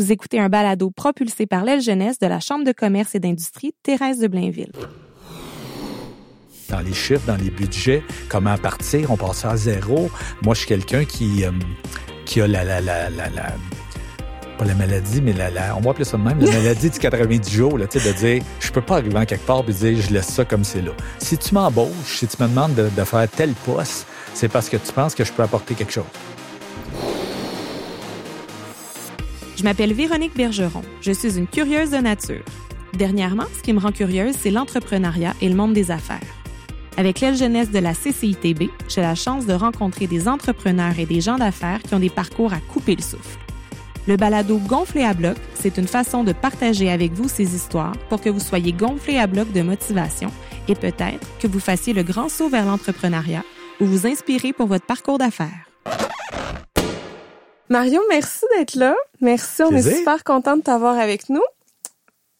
Vous écoutez un balado propulsé par l'aile jeunesse de la Chambre de commerce et d'industrie Thérèse de Blainville. Dans les chiffres, dans les budgets, comment partir, on passe à zéro. Moi, je suis quelqu'un qui, euh, qui a la, la, la, la, la pas la maladie, mais la, la, on va appeler ça de même, la maladie du 90 jours, là, de dire, je peux pas arriver en quelque part et dire, je laisse ça comme c'est là. Si tu m'embauches, si tu me demandes de, de faire tel poste, c'est parce que tu penses que je peux apporter quelque chose. Je m'appelle Véronique Bergeron. Je suis une curieuse de nature. Dernièrement, ce qui me rend curieuse, c'est l'entrepreneuriat et le monde des affaires. Avec l'aile jeunesse de la CCITB, j'ai la chance de rencontrer des entrepreneurs et des gens d'affaires qui ont des parcours à couper le souffle. Le balado Gonflé à bloc, c'est une façon de partager avec vous ces histoires pour que vous soyez gonflé à bloc de motivation et peut-être que vous fassiez le grand saut vers l'entrepreneuriat ou vous inspirer pour votre parcours d'affaires. Mario, merci d'être là. Merci, on est super content de t'avoir avec nous.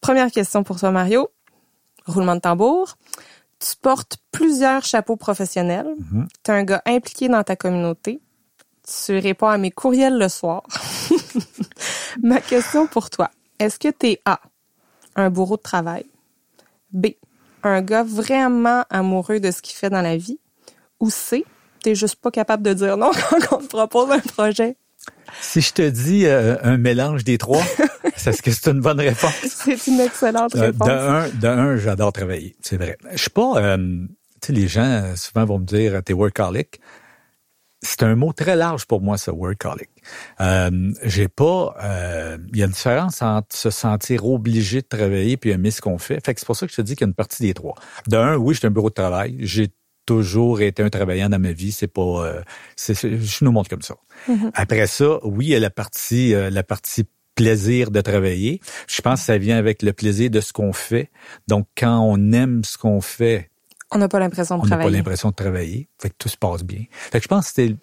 Première question pour toi, Mario. Roulement de tambour. Tu portes plusieurs chapeaux professionnels. Tu es un gars impliqué dans ta communauté. Tu réponds à mes courriels le soir. Ma question pour toi, est-ce que tu es A, un bourreau de travail, B, un gars vraiment amoureux de ce qu'il fait dans la vie, ou C, t'es juste pas capable de dire non quand on te propose un projet? Si je te dis euh, un mélange des trois, est-ce que c'est une bonne réponse? C'est une excellente Euh, réponse. de un, de un, j'adore travailler, c'est vrai. Je suis pas, euh, tu sais, les gens souvent vont me dire t'es workaholic. C'est un mot très large pour moi, ça, workaholic. J'ai pas, il y a une différence entre se sentir obligé de travailler puis aimer ce qu'on fait. Fait que c'est pour ça que je te dis qu'il y a une partie des trois. De un, oui, j'ai un bureau de travail. J'ai toujours été un travaillant dans ma vie. C'est pas, euh, je nous montre comme ça. Après ça, oui, il y a la partie, euh, la partie plaisir de travailler. Je pense que ça vient avec le plaisir de ce qu'on fait. Donc, quand on aime ce qu'on fait, On n'a pas l'impression de on n'a pas travailler. l'impression de travailler. Fait que tout se passe bien. Fait que je pense que c'était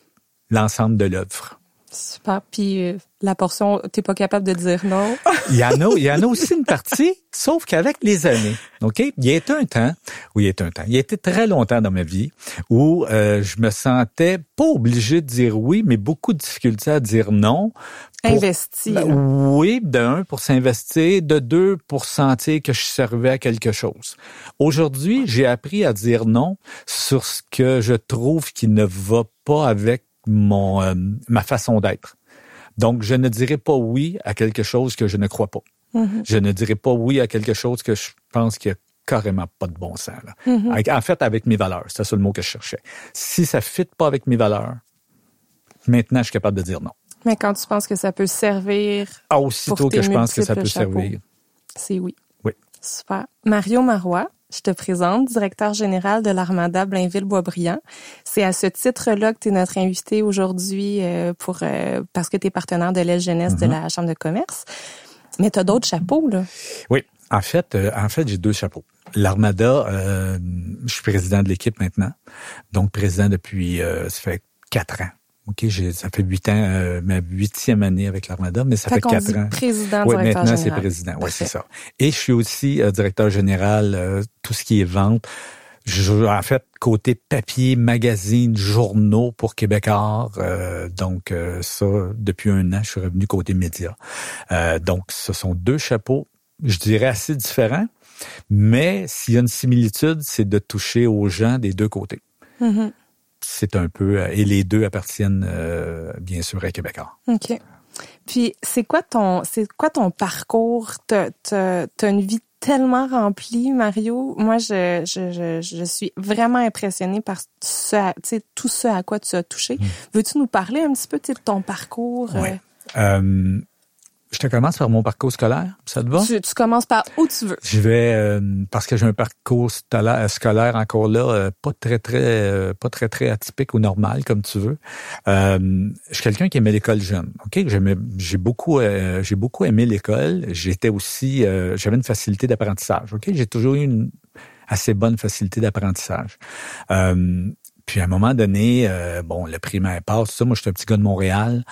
l'ensemble de l'œuvre. Super. Puis euh, la portion, t'es pas capable de dire non. Il y en a, il y en a aussi une partie, sauf qu'avec les années, OK? Il y a été un temps, oui, il y a été un temps, il y a été très longtemps dans ma vie où euh, je me sentais pas obligé de dire oui, mais beaucoup de difficultés à dire non. pour- Investi. Ben, oui, de un, pour s'investir, de deux, pour sentir que je servais à quelque chose. Aujourd'hui, j'ai appris à dire non sur ce que je trouve qui ne va pas avec mon euh, ma façon d'être. Donc, je ne dirai pas oui à quelque chose que je ne crois pas. Mhm. Je ne dirai pas oui à quelque chose que je pense qu'il y a carrément pas de bon sens. Là. Mhm. Avec- En fait, avec mes valeurs, c'est ça le mot que je cherchais. Si ça fit pas avec mes valeurs, maintenant, je suis capable de dire non. Mais quand tu penses que ça peut servir, Ah, aussitôt Pour tes que je pense que ça peut chapeaux. servir. c'est oui. Oui. Super. Mario Marois, je te présente, directeur général de l'Armada Blainville-Boisbriand. C'est à ce titre-là que tu es notre invité aujourd'hui euh, pour euh, parce que tu es partenaire de l'aile jeunesse de Mhm. la Chambre de commerce. Mais tu as d'autres chapeaux, là. Oui. En fait, euh, en fait, j'ai deux chapeaux. L'Armada, euh, je suis président de l'équipe maintenant. Donc, président depuis, euh, ça fait quatre ans. OK, ça fait huit ans, euh, ma huitième année avec l'Armada, mais ça fait, quatre ans. président, directeur maintenant, c'est président. Oui, c'est ça. Et je suis aussi euh, directeur général, euh, tout ce qui est vente. Je, en fait, côté papier, magazine, journaux pour Québécois. euh, donc, euh, ça, depuis un an, je suis revenu côté média. Euh, donc, ce sont deux chapeaux, je dirais, assez différents. Mais s'il y a une similitude, c'est de toucher aux gens des deux côtés. Mhm. C'est un peu... euh, Et les deux appartiennent, euh, bien sûr, à Québécois. OK. Puis c'est quoi ton c'est quoi ton parcours? T'as t'as- t'as une vie tellement remplie, Mario. Moi, je je, je, je suis vraiment impressionnée par ce, tout ce à quoi tu as touché. Veux-tu nous parler un petit peu de ton parcours? Mm. Ouais. Euh, je te commence par mon parcours scolaire. Ça te va? tu, tu commences par où tu veux. Je vais euh, parce que j'ai un parcours scolaire, scolaire encore là, euh, pas très très euh, pas très très atypique ou normal comme tu veux. Euh, je suis quelqu'un qui aimait l'école jeune. Ok, j'ai beaucoup euh, j'ai beaucoup aimé l'école. J'étais aussi euh, j'avais une facilité d'apprentissage. Ok, j'ai toujours eu une assez bonne facilité d'apprentissage. Euh, puis à un moment donné, euh, bon, le primaire passe, tout ça. Moi, j'étais un petit gars de Montréal,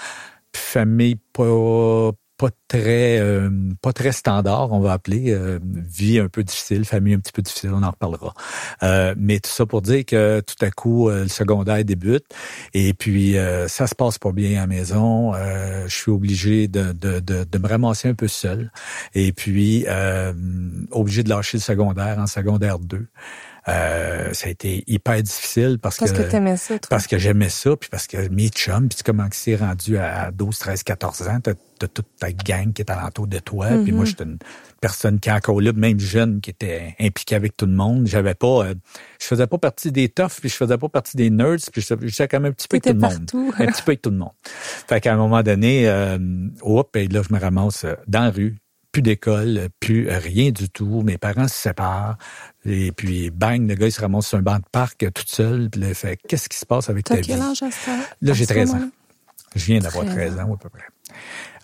famille pas pas très euh, pas très standard, on va appeler euh, vie un peu difficile, famille un petit peu difficile, on en reparlera. Euh, mais tout ça pour dire que tout à coup le secondaire débute et puis ça se passe pas bien à la maison. je suis obligé de, de, de, de, me ramasser un peu seul et puis obligé de lâcher le secondaire en secondaire 2. Euh, ça a été hyper difficile parce, parce que, que ça, toi. parce que j'aimais ça, puis parce que mes chums, puis comment c'est rendu à 12, 13, 14 ans, t'as as toute ta gang qui est alentour de toi, puis moi mm-hmm. j'étais une personne qui encore là, même jeune, qui était impliquée avec tout le monde. J'avais pas, euh, je faisais pas partie des toughs, puis je faisais pas partie des nerds, puis je faisais quand même un petit peu avec tout le monde, un petit peu avec tout le monde. Fait qu'à un moment donné, euh, hop, et là je me ramasse dans la rue, plus d'école, plus rien du tout. Mes parents se séparent. Et puis, bang, le gars, il se ramasse sur un banc de parc euh, tout seul. Puis là, il fait Qu'est-ce qui se passe avec ta quel vie? Âge à Là, j'ai 13 ans. Je viens d'avoir 13 ans, à peu près.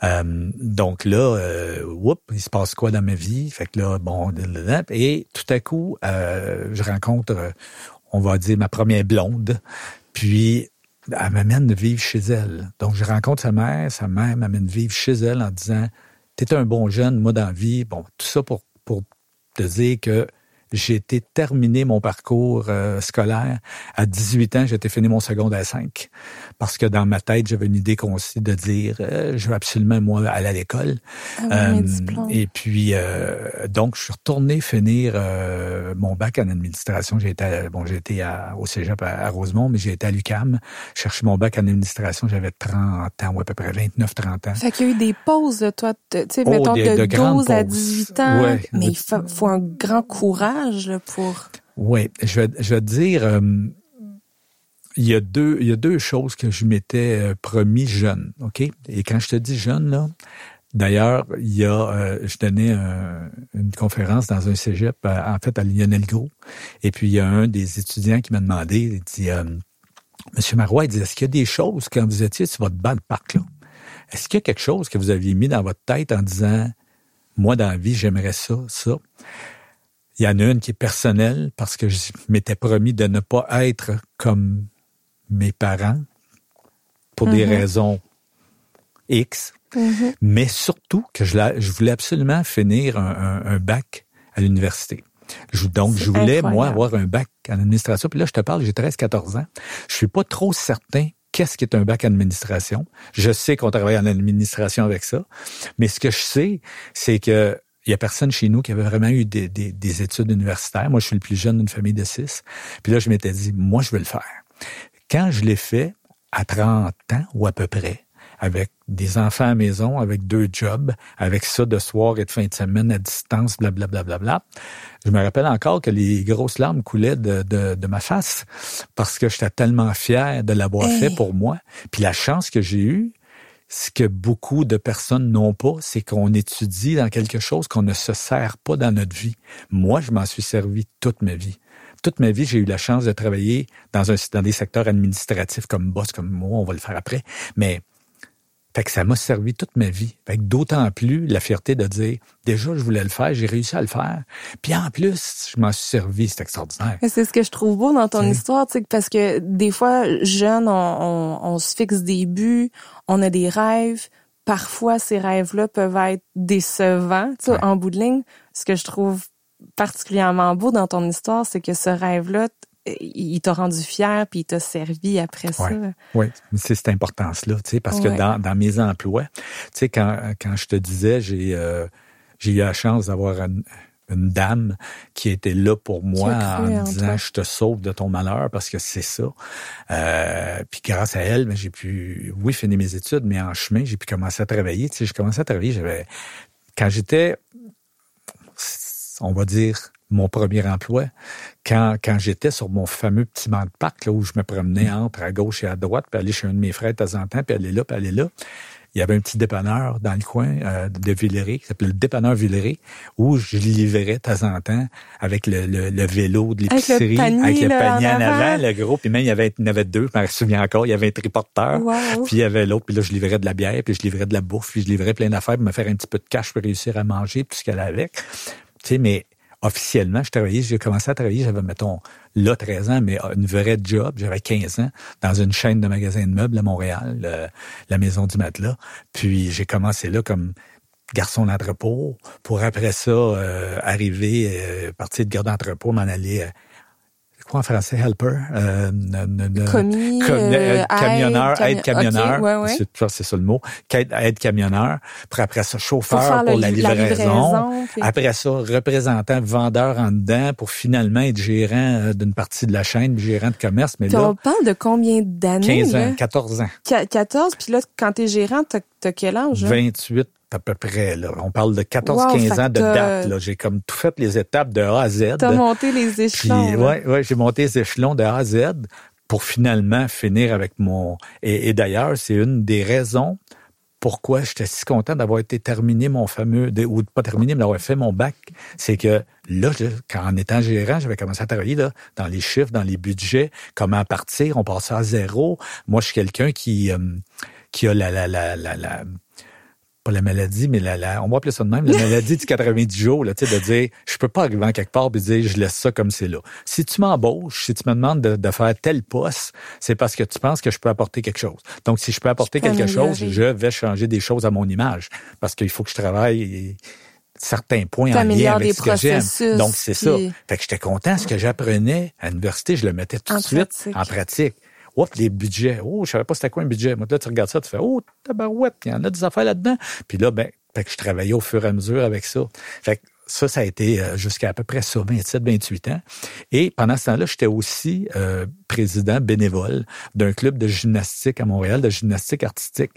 Euh, donc là, euh, il se passe quoi dans ma vie? Fait que là, bon, et tout à coup, euh, je rencontre, on va dire, ma première blonde. Puis, elle m'amène vivre chez elle. Donc, je rencontre sa mère. Sa mère m'amène vivre chez elle en disant, t'es un bon jeune, moi, dans la vie. Bon, tout ça pour, pour te dire que j'ai été terminé mon parcours euh, scolaire. À 18 ans, j'étais fini mon secondaire 5 parce que dans ma tête, j'avais une idée concis de dire euh, je veux absolument moi aller à l'école. Ah euh, et puis donc je suis retourné finir mon bac en administration. J'ai été bon, j'ai été au Cégep à, Rosemont, mais j'ai été à l'UCAM chercher mon bac en administration, j'avais 30 ans ou à peu près 29 30 ans. Fait qu'il y a eu des pauses toi, tu sais oh, mettons de, 12 à 18 ans, mais il faut un grand courage pour. Oui, je vais, je vais te dire, euh, il, y a deux, il y a deux choses que je m'étais euh, promis jeune, OK? Et quand je te dis jeune, là, d'ailleurs, il y a, euh, je donnais une conférence dans un cégep, en fait, à Lionel Gros. Et puis, il y a un des étudiants qui m'a demandé, il dit, Monsieur Marois, il dit, est-ce qu'il y a des choses quand vous étiez sur votre banc de parc, là? Est-ce qu'il y a quelque chose que vous aviez mis dans votre tête en disant, moi, dans la vie, j'aimerais ça, ça? Il y en a une qui est personnelle parce que je m'étais promis de ne pas être comme mes parents pour des mm-hmm. raisons X, mm-hmm. mais surtout que je, je, voulais absolument finir un, bac à l'université. donc, je voulais, moi, avoir un bac en administration. Puis là, je te parle, j'ai 13-14 ans. Je suis pas trop certain qu'est-ce qui est un bac en administration. Je sais qu'on travaille en administration avec ça. Mais ce que je sais, c'est que il y a personne chez nous qui avait vraiment eu des, des, études universitaires. Moi, je suis le plus jeune d'une famille de six. Puis là, je m'étais dit, moi, je veux le faire. Quand je l'ai fait, à 30 ans ou à peu près, avec des enfants à la maison, avec deux jobs, avec ça de soir et de fin de semaine à distance, blablabla, bla, bla, bla, je me rappelle encore que les grosses larmes coulaient de, de, de ma face parce que j'étais tellement fier de l'avoir fait pour moi. Puis la chance que j'ai eue, ce que beaucoup de personnes n'ont pas, c'est qu'on étudie dans quelque chose qu'on ne se sert pas dans notre vie. Moi, je m'en suis servi toute ma vie. Toute ma vie, j'ai eu la chance de travailler dans, un, dans des secteurs administratifs comme boss, comme moi, on va le faire après. Mais fait que ça m'a servi toute ma vie. Fait que d'autant plus la fierté de dire, déjà, je voulais le faire, j'ai réussi à le faire. Puis en plus, je m'en suis servi, c'est extraordinaire. C'est ce que je trouve beau dans ton histoire, parce que des fois, jeunes, on, on, se fixe des buts, on a des rêves. Parfois, ces rêves-là peuvent être décevants, tu sais, en bout de ligne. Ce que je trouve particulièrement beau dans ton histoire, c'est que ce rêve-là, il t'a rendu fier puis il t'a servi après ça. Oui, c'est cette importance-là, tu sais, parce que dans, dans mes emplois, tu sais, quand, quand je te disais, j'ai euh, j'ai eu la chance d'avoir une, dame qui était là pour moi en disant je te sauve de ton malheur parce que c'est ça. Euh, puis grâce à elle, ben, j'ai pu, oui, finir mes études, mais en chemin, j'ai pu commencer à travailler. Tu sais, j'ai commencé à travailler, j'avais, quand j'étais, on va dire, mon premier emploi, quand, quand j'étais sur mon fameux petit banc de parc, là, où je me promenais entre à gauche et à droite, puis aller chez un de mes frères de temps en temps, puis aller là, puis aller là, il y avait un petit dépanneur dans le coin euh, de Villeray, qui s'appelait le dépanneur Villeray, où je livrais de temps en temps avec le, le, vélo de l'épicerie, avec le panier, en, avant, le gros, puis même il y avait, il y avait deux, je me souviens encore, il y avait un triporteur, puis il y avait l'autre, puis là je livrais de la bière, puis je livrais de la bouffe, puis je livrais plein d'affaires pour me faire un petit peu de cash pour réussir à manger, tout ce qu'elle avait avec. Tu sais, mais officiellement, je travaillais, j'ai commencé à travailler, j'avais, mettons, là, 13 ans, mais une vraie job, j'avais 15 ans, dans une chaîne de magasins de meubles à Montréal, la Maison du Matelas. Puis j'ai commencé là comme garçon d'entrepôt, pour après ça, euh, arriver, euh, partir de garde d'entrepôt, m'en aller... Euh, quoi en français, helper? Euh, Commis, euh, camionneur, aide, camionneur. C'est ça le mot. Aide, camionneur. Puis après ça, chauffeur pour la livraison. Après ça, représentant, vendeur en dedans pour finalement être gérant euh, d'une partie de la chaîne, gérant de commerce. Mais là, on parle de combien d'années? 15 ans, 14 ans. 14, puis là, quand t'es gérant, t'as as quel âge? 28 à peu près. Là. On parle de 14-15 ans de date. J'ai comme tout fait les étapes de A à Z. T'as monté les échelons. Oui, ouais, j'ai monté les échelons de A à Z pour finalement finir avec mon... Et, d'ailleurs, c'est une des raisons pourquoi j'étais si content d'avoir été terminé mon fameux, ou pas terminé, mais d'avoir fait mon bac, c'est que là, quand en étant gérant, j'avais commencé à travailler là, dans les chiffres, dans les budgets, comment partir, on passait à zéro. Moi, je suis quelqu'un qui, euh, qui a la, la, la, la pas la maladie, mais la, on va appeler ça de même, la maladie du 90 jours, là, de dire, je peux pas arriver en quelque part et dire, je laisse ça comme c'est là. Si tu m'embauches, si tu me demandes de, faire tel poste, c'est parce que tu penses que je peux apporter quelque chose. Donc, si je peux apporter quelque chose, je vais changer des choses à mon image parce qu'il faut que je travaille certains points en lien avec ce que j'aime. Donc, c'est ça. Fait que j'étais content. Ce que j'apprenais à l'université, je le mettais tout de suite en pratique. Oups, les budgets. Oh, je savais pas c'était quoi un budget. Moi, là, tu regardes ça, tu fais, oh, tabarouette, il y en a des affaires là-dedans. Puis là, ben, fait que je travaillais au fur et à mesure avec ça. Fait que ça, ça a été euh, jusqu'à à peu près ça, 27, 28 ans. Et pendant ce temps-là, j'étais aussi euh, président bénévole d'un club de gymnastique à Montréal, de gymnastique artistique.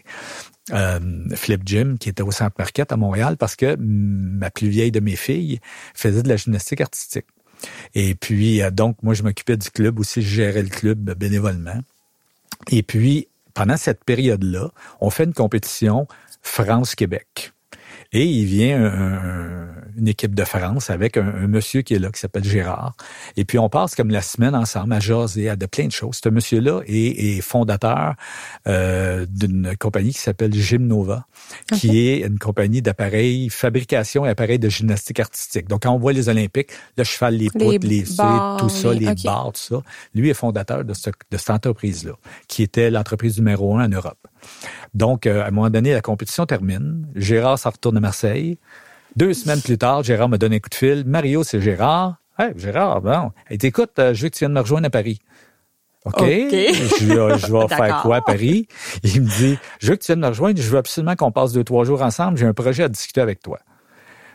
Euh, Flip Gym, qui était au Centre Marquette à Montréal, parce que ma plus vieille de mes filles faisait de la gymnastique artistique. Et puis, euh, donc, moi, je m'occupais du club aussi, je gérais le club bénévolement. Et puis, pendant cette période-là, on fait une compétition France-Québec. Et il vient une équipe de France avec un, monsieur qui est là, qui s'appelle Gérard. Et puis on passe comme la semaine ensemble à jaser, à de plein de choses. Ce monsieur-là est, fondateur euh, d'une compagnie qui s'appelle Gymnova, qui est une compagnie d'appareils, fabrication et appareils de gymnastique artistique. Donc quand on voit les Olympiques, le cheval, les poutres, les, tout ça, les barres, tout ça, lui est fondateur de, de cette entreprise-là, qui était l'entreprise numéro un en Europe. Donc, euh, à un moment donné, la compétition termine. Gérard s'en retourne à Marseille. Deux semaines plus tard, Gérard me donne un coup de fil. Mario, c'est Gérard. Hey, Gérard, bon. écoute, euh, je veux que tu viennes me rejoindre à Paris. OK. Je, vais faire quoi à Paris? Il me dit, je veux que tu viennes me rejoindre. Je veux absolument qu'on passe deux, trois jours ensemble. J'ai un projet à discuter avec toi.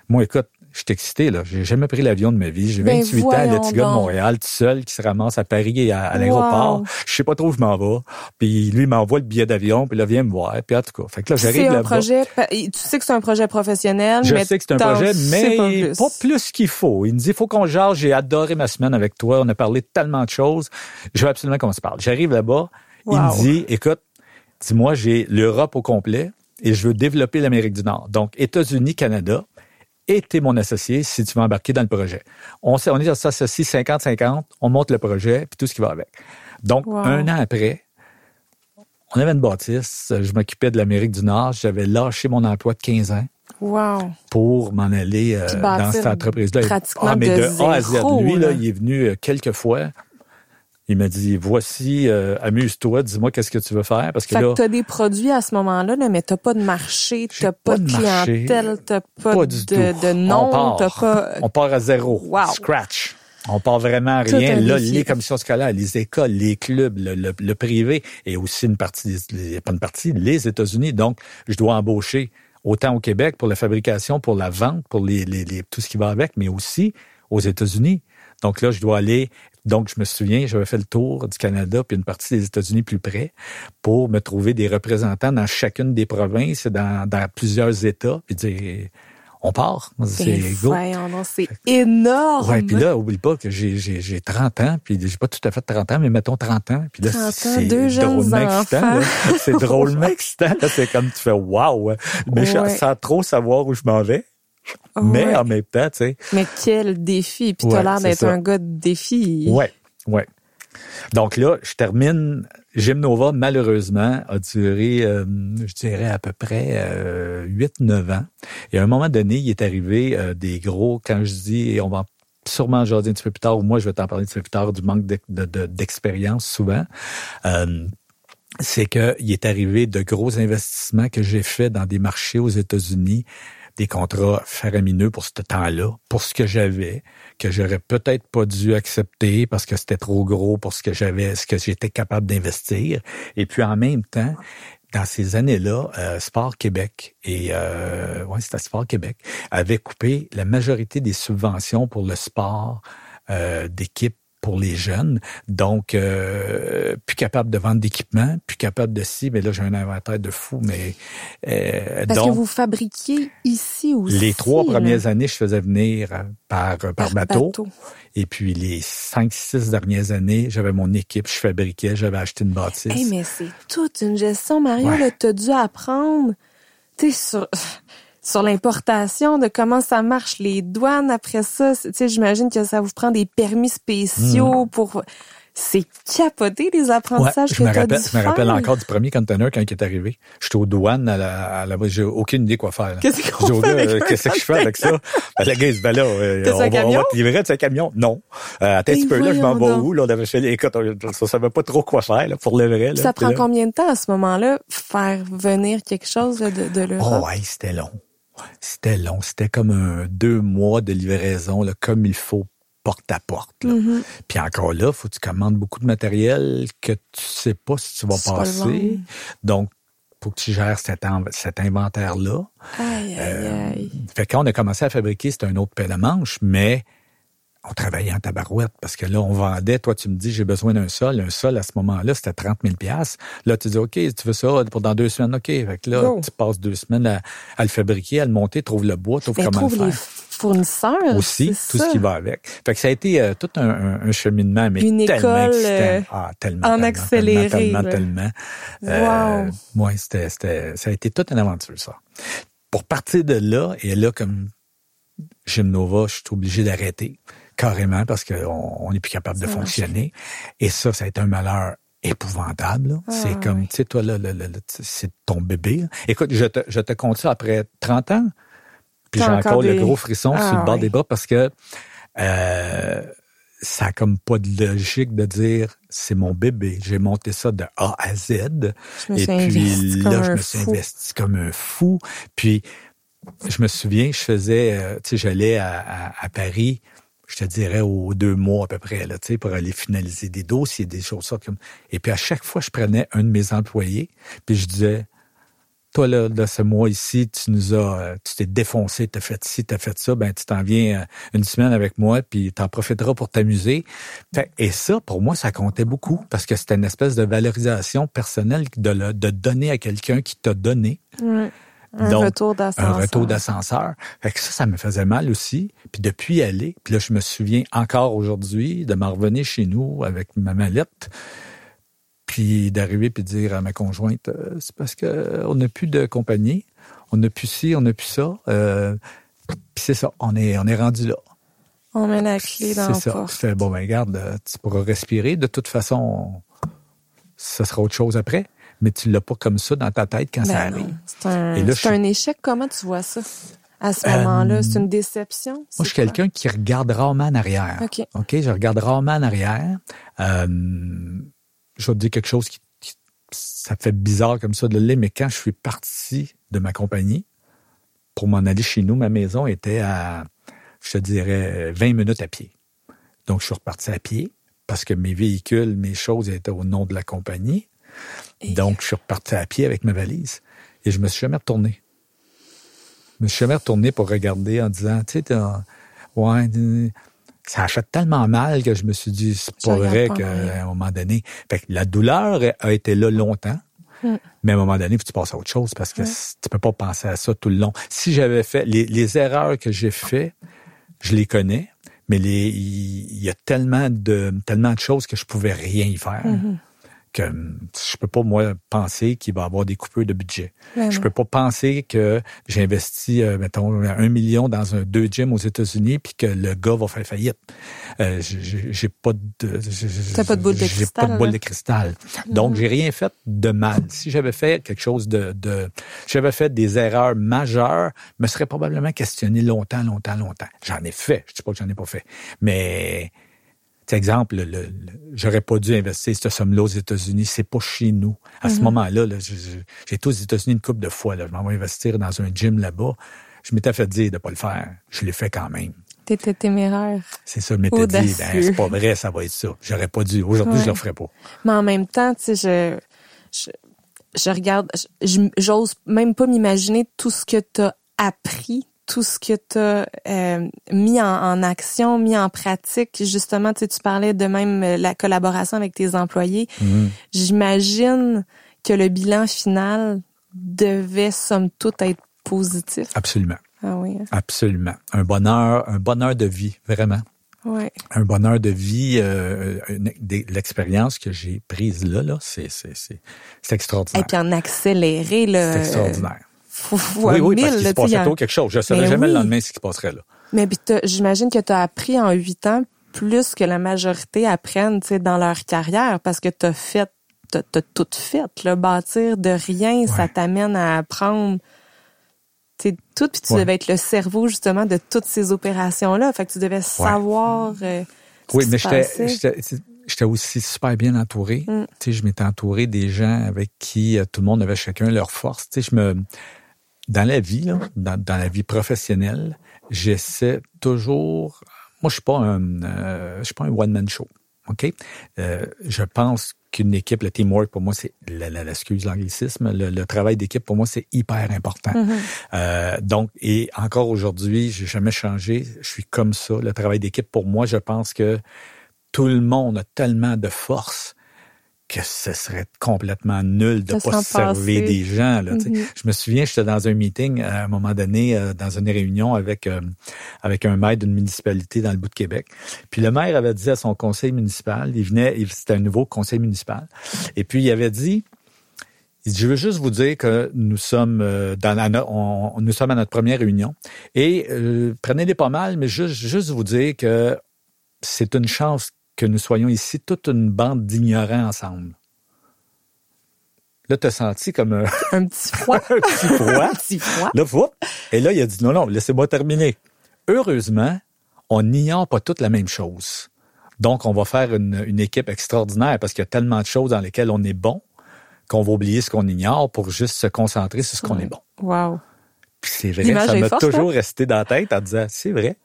Moi, écoute, je suis excité, là. J'ai jamais pris l'avion de ma vie. J'ai 28 ben, ans, le petit gars de Montréal, tout seul, qui se ramasse à Paris et à, l'aéroport. Je sais pas trop où je m'en vais. Puis lui, il m'envoie le billet d'avion, puis là, viens me voir. Puis en tout cas, fait que là, j'arrive là-bas. projet, tu sais que c'est un projet professionnel, je mais sais que c'est un projet, mais pas plus, qu'il faut. Il me dit, il faut qu'on jase. J'ai adoré ma semaine avec toi. On a parlé tellement de choses. Je veux absolument qu'on se parle. J'arrive là-bas. Il me dit, écoute, dis-moi, j'ai l'Europe au complet et je veux développer l'Amérique du Nord. Donc, États-Unis, Canada et tu es mon associé si tu veux embarquer dans le projet. On, on est associé 50-50, on monte le projet, puis tout ce qui va avec. Donc, un an après, on avait une bâtisse, je m'occupais de l'Amérique du Nord, j'avais lâché mon emploi de 15 ans. Wow. Pour m'en aller euh, dans cette entreprise-là. Ah, mais de, A à Z. Lui, là, il est venu euh, quelques fois. Il m'a dit voici, euh, amuse-toi, dis-moi qu'est-ce que tu veux faire parce que fait là. t'as des produits à ce moment-là, là mais t'as pas de marché, t'as pas, pas, de, clientèle, t'as pas, pas, de, de nom, t'as pas. On part à zéro. Wow. Scratch. On part vraiment à rien. Là, les commissions scolaires, les écoles, les clubs, le, le, privé et aussi une partie, pas une partie, les États-Unis. Donc, je dois embaucher autant au Québec pour la fabrication, pour la vente, pour les, les, les tout ce qui va avec, mais aussi aux États-Unis. Donc là, je dois aller donc, je me souviens, j'avais fait le tour du Canada puis une partie des États-Unis plus près pour me trouver des représentants dans chacune des provinces, dans, dans plusieurs États, puis dire on part. C'est C'est énorme. Ouais, puis là, oublie pas que j'ai 30 ans, puis j'ai pas tout à fait 30 ans, mais mettons 30 ans. Puis là, c'est drôlement excitant. C'est drôlement excitant. C'est comme tu fais wow. Mais je sans trop savoir où je m'en vais. Mais en même temps, tu sais. Mais quel défi. Puis t'as l'air d'être un gars de défi. Ouais, ouais. Donc là, je termine. Gymnova, malheureusement, a duré, euh, je dirais, à peu près euh, 8-9 ans. Et à un moment donné, il est arrivé euh, des gros, quand je dis, on va sûrement jaser un petit peu plus tard, ou moi je vais t'en parler un petit peu plus tard, du manque d'expérience souvent. Euh, c'est qu'il est arrivé de gros investissements que j'ai faits dans des marchés aux États-Unis, des contrats faramineux pour ce temps-là, pour ce que j'avais, que j'aurais peut-être pas dû accepter parce que c'était trop gros pour ce que j'avais, ce que j'étais capable d'investir. Et puis en même temps, dans ces années-là, euh, Sport Québec et euh, ouais, c'était Sport Québec avait coupé la majorité des subventions pour le sport euh, d'équipe pour les jeunes. Donc, euh, plus capable de vendre d'équipement, plus capable de si, mais là, j'ai un inventaire de fou, mais... Euh, Parce que vous fabriquiez ici aussi. Les trois premières années, je faisais venir euh, par, par, bateau. Et puis, les cinq, six dernières années, j'avais mon équipe, je fabriquais, j'avais acheté une bâtisse. Hey, mais c'est toute une gestion, Mario. Ouais. T'as dû apprendre, tu sais, sur sur l'importation, de comment ça marche, les douanes après ça. Tu sais, j'imagine que ça vous prend des permis spéciaux mm. pour... C'est capoté, les apprentissages que tu as dû Je me rappelle encore du premier container quand il est arrivé. J'étais aux douanes, à la, à la j'ai aucune idée quoi faire. Qu'est-ce avec Qu'est-ce que je fais avec ça? Ben, la gars, ben là, euh, on, va, on va te livrer de ce camion? Non. Euh, attends un petit peu là, je m'en vais où? Là, on avait fait, écoute, on, savait pas trop quoi faire, là, pour le vrai. Là, ça prend combien de temps à ce moment-là, faire venir quelque chose de, de l'Europe? Oh, ouais, c'était long. C'était long. C'était comme un deux mois de livraison, là, comme il faut porte à porte. Mm-hmm. Puis encore là, faut que tu commandes beaucoup de matériel que tu sais pas si tu vas passer. Donc, faut que tu gères cet, cet inventaire-là. Aïe, aïe, euh, aïe. fait quand on a commencé à fabriquer, c'était un autre paire de manche, mais on travaillait en tabarouette parce que là, on vendait. Toi, tu me dis, j'ai besoin d'un sol. Un sol, à ce moment-là, c'était 30 000 Là, tu dis, OK, tu veux ça pour dans deux semaines? OK. Fait que là, tu passes deux semaines à, le fabriquer, à le monter, trouve le bois, trouve comment le faire. les fournisseurs. Aussi, tout ce qui va avec. Fait que ça a été euh, tout un, cheminement, mais Une tellement école, euh, ah, tellement, en accéléré. Tellement, tellement, tellement. Wow. Euh, c'était, c'était, ça a été toute une aventure, ça. Pour partir de là, et là, comme Gymnova, je suis obligé d'arrêter carrément parce qu'on n'est plus capable de fonctionner. Et ça, ça a été un malheur épouvantable. Ah, c'est comme, tu sais, toi, là, c'est ton bébé. Écoute, je te, je te compte ça après 30 ans, puis j'ai encore, le gros frisson sur le ah, bord des bras parce que euh, ça a comme pas de logique de dire c'est mon bébé. J'ai monté ça de A à Z. et puis là, je me suis investi comme un fou. Puis je me souviens, je faisais, euh, tu sais, j'allais à, à Paris je te dirais, aux deux mois à peu près, là, pour aller finaliser des dossiers, des choses ça. Comme... Et puis à chaque fois, je prenais un de mes employés, puis je disais, toi, là, de ce mois ici, tu nous as, euh, tu t'es défoncé, t'as fait ci, t'as fait ça, ben, tu t'en viens euh, une semaine avec moi, puis t'en profiteras pour t'amuser. Et ça, pour moi, ça comptait beaucoup, parce que c'était une espèce de valorisation personnelle de, de donner à quelqu'un qui t'a donné. Un retour d'ascenseur. Un retour d'ascenseur. Fait que ça, ça me faisait mal aussi. Puis depuis aller, puis là, je me souviens encore aujourd'hui de m'en revenir chez nous avec ma mallette, puis d'arriver puis de dire à ma conjointe, euh, c'est parce que on n'a plus de compagnie, on n'a plus ci, on n'a plus ça. Euh, puis c'est ça, on est, on est rendu là. On met la clé dans C'est ça. Fais, bon, ben regarde, tu pourras respirer. De toute façon, ça sera autre chose après mais tu l'as pas comme ça dans ta tête quand ça ben arrive. C'est un, un échec. Comment tu vois ça? À ce moment-là, c'est une déception? Moi, je suis quelqu'un qui regarde rarement en arrière. OK. OK, je regarde rarement en arrière. Euh, je vais te dire quelque chose qui, ça fait bizarre comme ça de le lire, mais quand je suis parti de ma compagnie pour m'en aller chez nous, ma maison était à, je te dirais, 20 minutes à pied. Donc, je suis reparti à pied parce que mes véhicules, mes choses étaient au nom de la compagnie. Donc, je suis reparti à pied avec ma valise et je me suis jamais retourné. Je me suis jamais retourné pour regarder en disant, tu sais, ouais, ça a fait tellement mal que je me suis dit, c'est pas vrai qu'à un moment donné, fait la douleur a été là longtemps. Hmm. Mais à un moment donné, tu passes à autre chose parce que tu peux pas penser à ça tout le long. Si j'avais fait les, erreurs que j'ai fait, je les connais, mais il y, a tellement de tellement de choses que je pouvais rien y faire. Hmm que je peux pas moi penser qu'il va avoir des coupures de budget. Ben je peux pas penser que j'ai investi euh, mettons un million dans un deux gyms aux États-Unis puis que le gars va faire faillite. Euh, j'ai j'ai pas de T'as pas de boule de j'ai pas de cristal, boule de cristal. Donc j'ai rien fait de mal. Si j'avais fait quelque chose de de si j'avais fait des erreurs majeures, me serais probablement questionné longtemps longtemps longtemps. J'en ai fait, je dis pas que j'en ai pas fait. Mais exemple, le, le- le- j'aurais pas dû investir cette somme-là aux États-Unis. C'est pas chez nous. À ce moment-là, là, j'ai été aux États-Unis une couple de fois. Là, je m'en vais investir dans un gym là-bas. Je m'étais fait dire de pas le faire. Je l'ai fait quand même. T'étais téméraire. C'est ça, je m'étais dit, ben, c'est pas vrai, ça va être ça. J'aurais pas dû. Aujourd'hui, Ouais. je le ferais pas. Mais en même temps, tu sais, je, je, je regarde, j'ose même pas m'imaginer tout ce que t'as appris, tout ce que t'as euh, mis en, en action, mis en pratique. Justement, tu sais, tu parlais de même euh, la collaboration avec tes employés. Mhm. J'imagine que le bilan final devait, somme toute, être positif. Absolument. Ah oui, hein? Absolument. Un bonheur, un bonheur de vie, vraiment. ouais. Un bonheur de vie, euh, l'expérience que j'ai prise là, là, c'est, c'est Et extraordinaire. puis en accéléré, là. C'est extraordinaire. Fois, oui, oui, mille, parce qu'il se tu passait a- quelque chose. Je ne savais Mais jamais oui. le lendemain ce qui se passerait là. Mais j'imagine que tu as appris en huit ans plus que la majorité apprennent tu sais, dans leur carrière parce que tu as fait, t'as as tout fait. Là, bâtir de rien, ça t'amène à apprendre tu tout, puis tu Ouais. devais être le cerveau justement de toutes ces opérations-là. Fait que tu devais savoir euh, ce Oui, qui mais j'étais, aussi super bien entouré. Mm. Tu sais, je m'étais entouré des gens avec qui euh, tout le monde avait chacun leur force. Tu sais, je me, dans la vie, là, dans, dans la vie professionnelle, j'essaie toujours. Moi, je suis pas un, euh, je suis pas un one man show. Ok, Euh, je pense qu'une équipe, le teamwork pour moi, c'est l'excuse l'anglicisme, le, le travail d'équipe pour moi, c'est hyper important. Mhm. Euh, donc, et encore aujourd'hui, j'ai jamais changé. Je suis comme ça. Le travail d'équipe, pour moi, je pense que tout le monde a tellement de force que ce serait complètement nul de De pas se servir des gens. Là. Mhm. Je me souviens, j'étais dans un meeting à un moment donné, euh, dans une réunion avec euh, avec un maire d'une municipalité dans le bout de Québec. Puis le maire avait dit à son conseil municipal, il venait, c'était un nouveau conseil municipal, et puis il avait dit, il dit, je veux juste vous dire que nous sommes euh, dans la, no- on- nous sommes à notre première réunion et euh, prenez-les pas mal, mais juste juste vous dire que c'est une chance que nous soyons ici toute une bande d'ignorants ensemble. Là, t'as senti comme un, Un petit froid. un petit froid. un petit froid. Là, whoop, et là, il a dit non, non, laissez-moi terminer. Heureusement, on n'ignore pas toutes la même chose. Donc, on va faire une, une équipe extraordinaire parce qu'il y a tellement de choses dans lesquelles on est bon qu'on va oublier ce qu'on ignore pour juste se concentrer sur ce qu'on est bon. Wow. Puis c'est vrai, ça m'a forte, toujours resté dans la tête en disant, c'est vrai,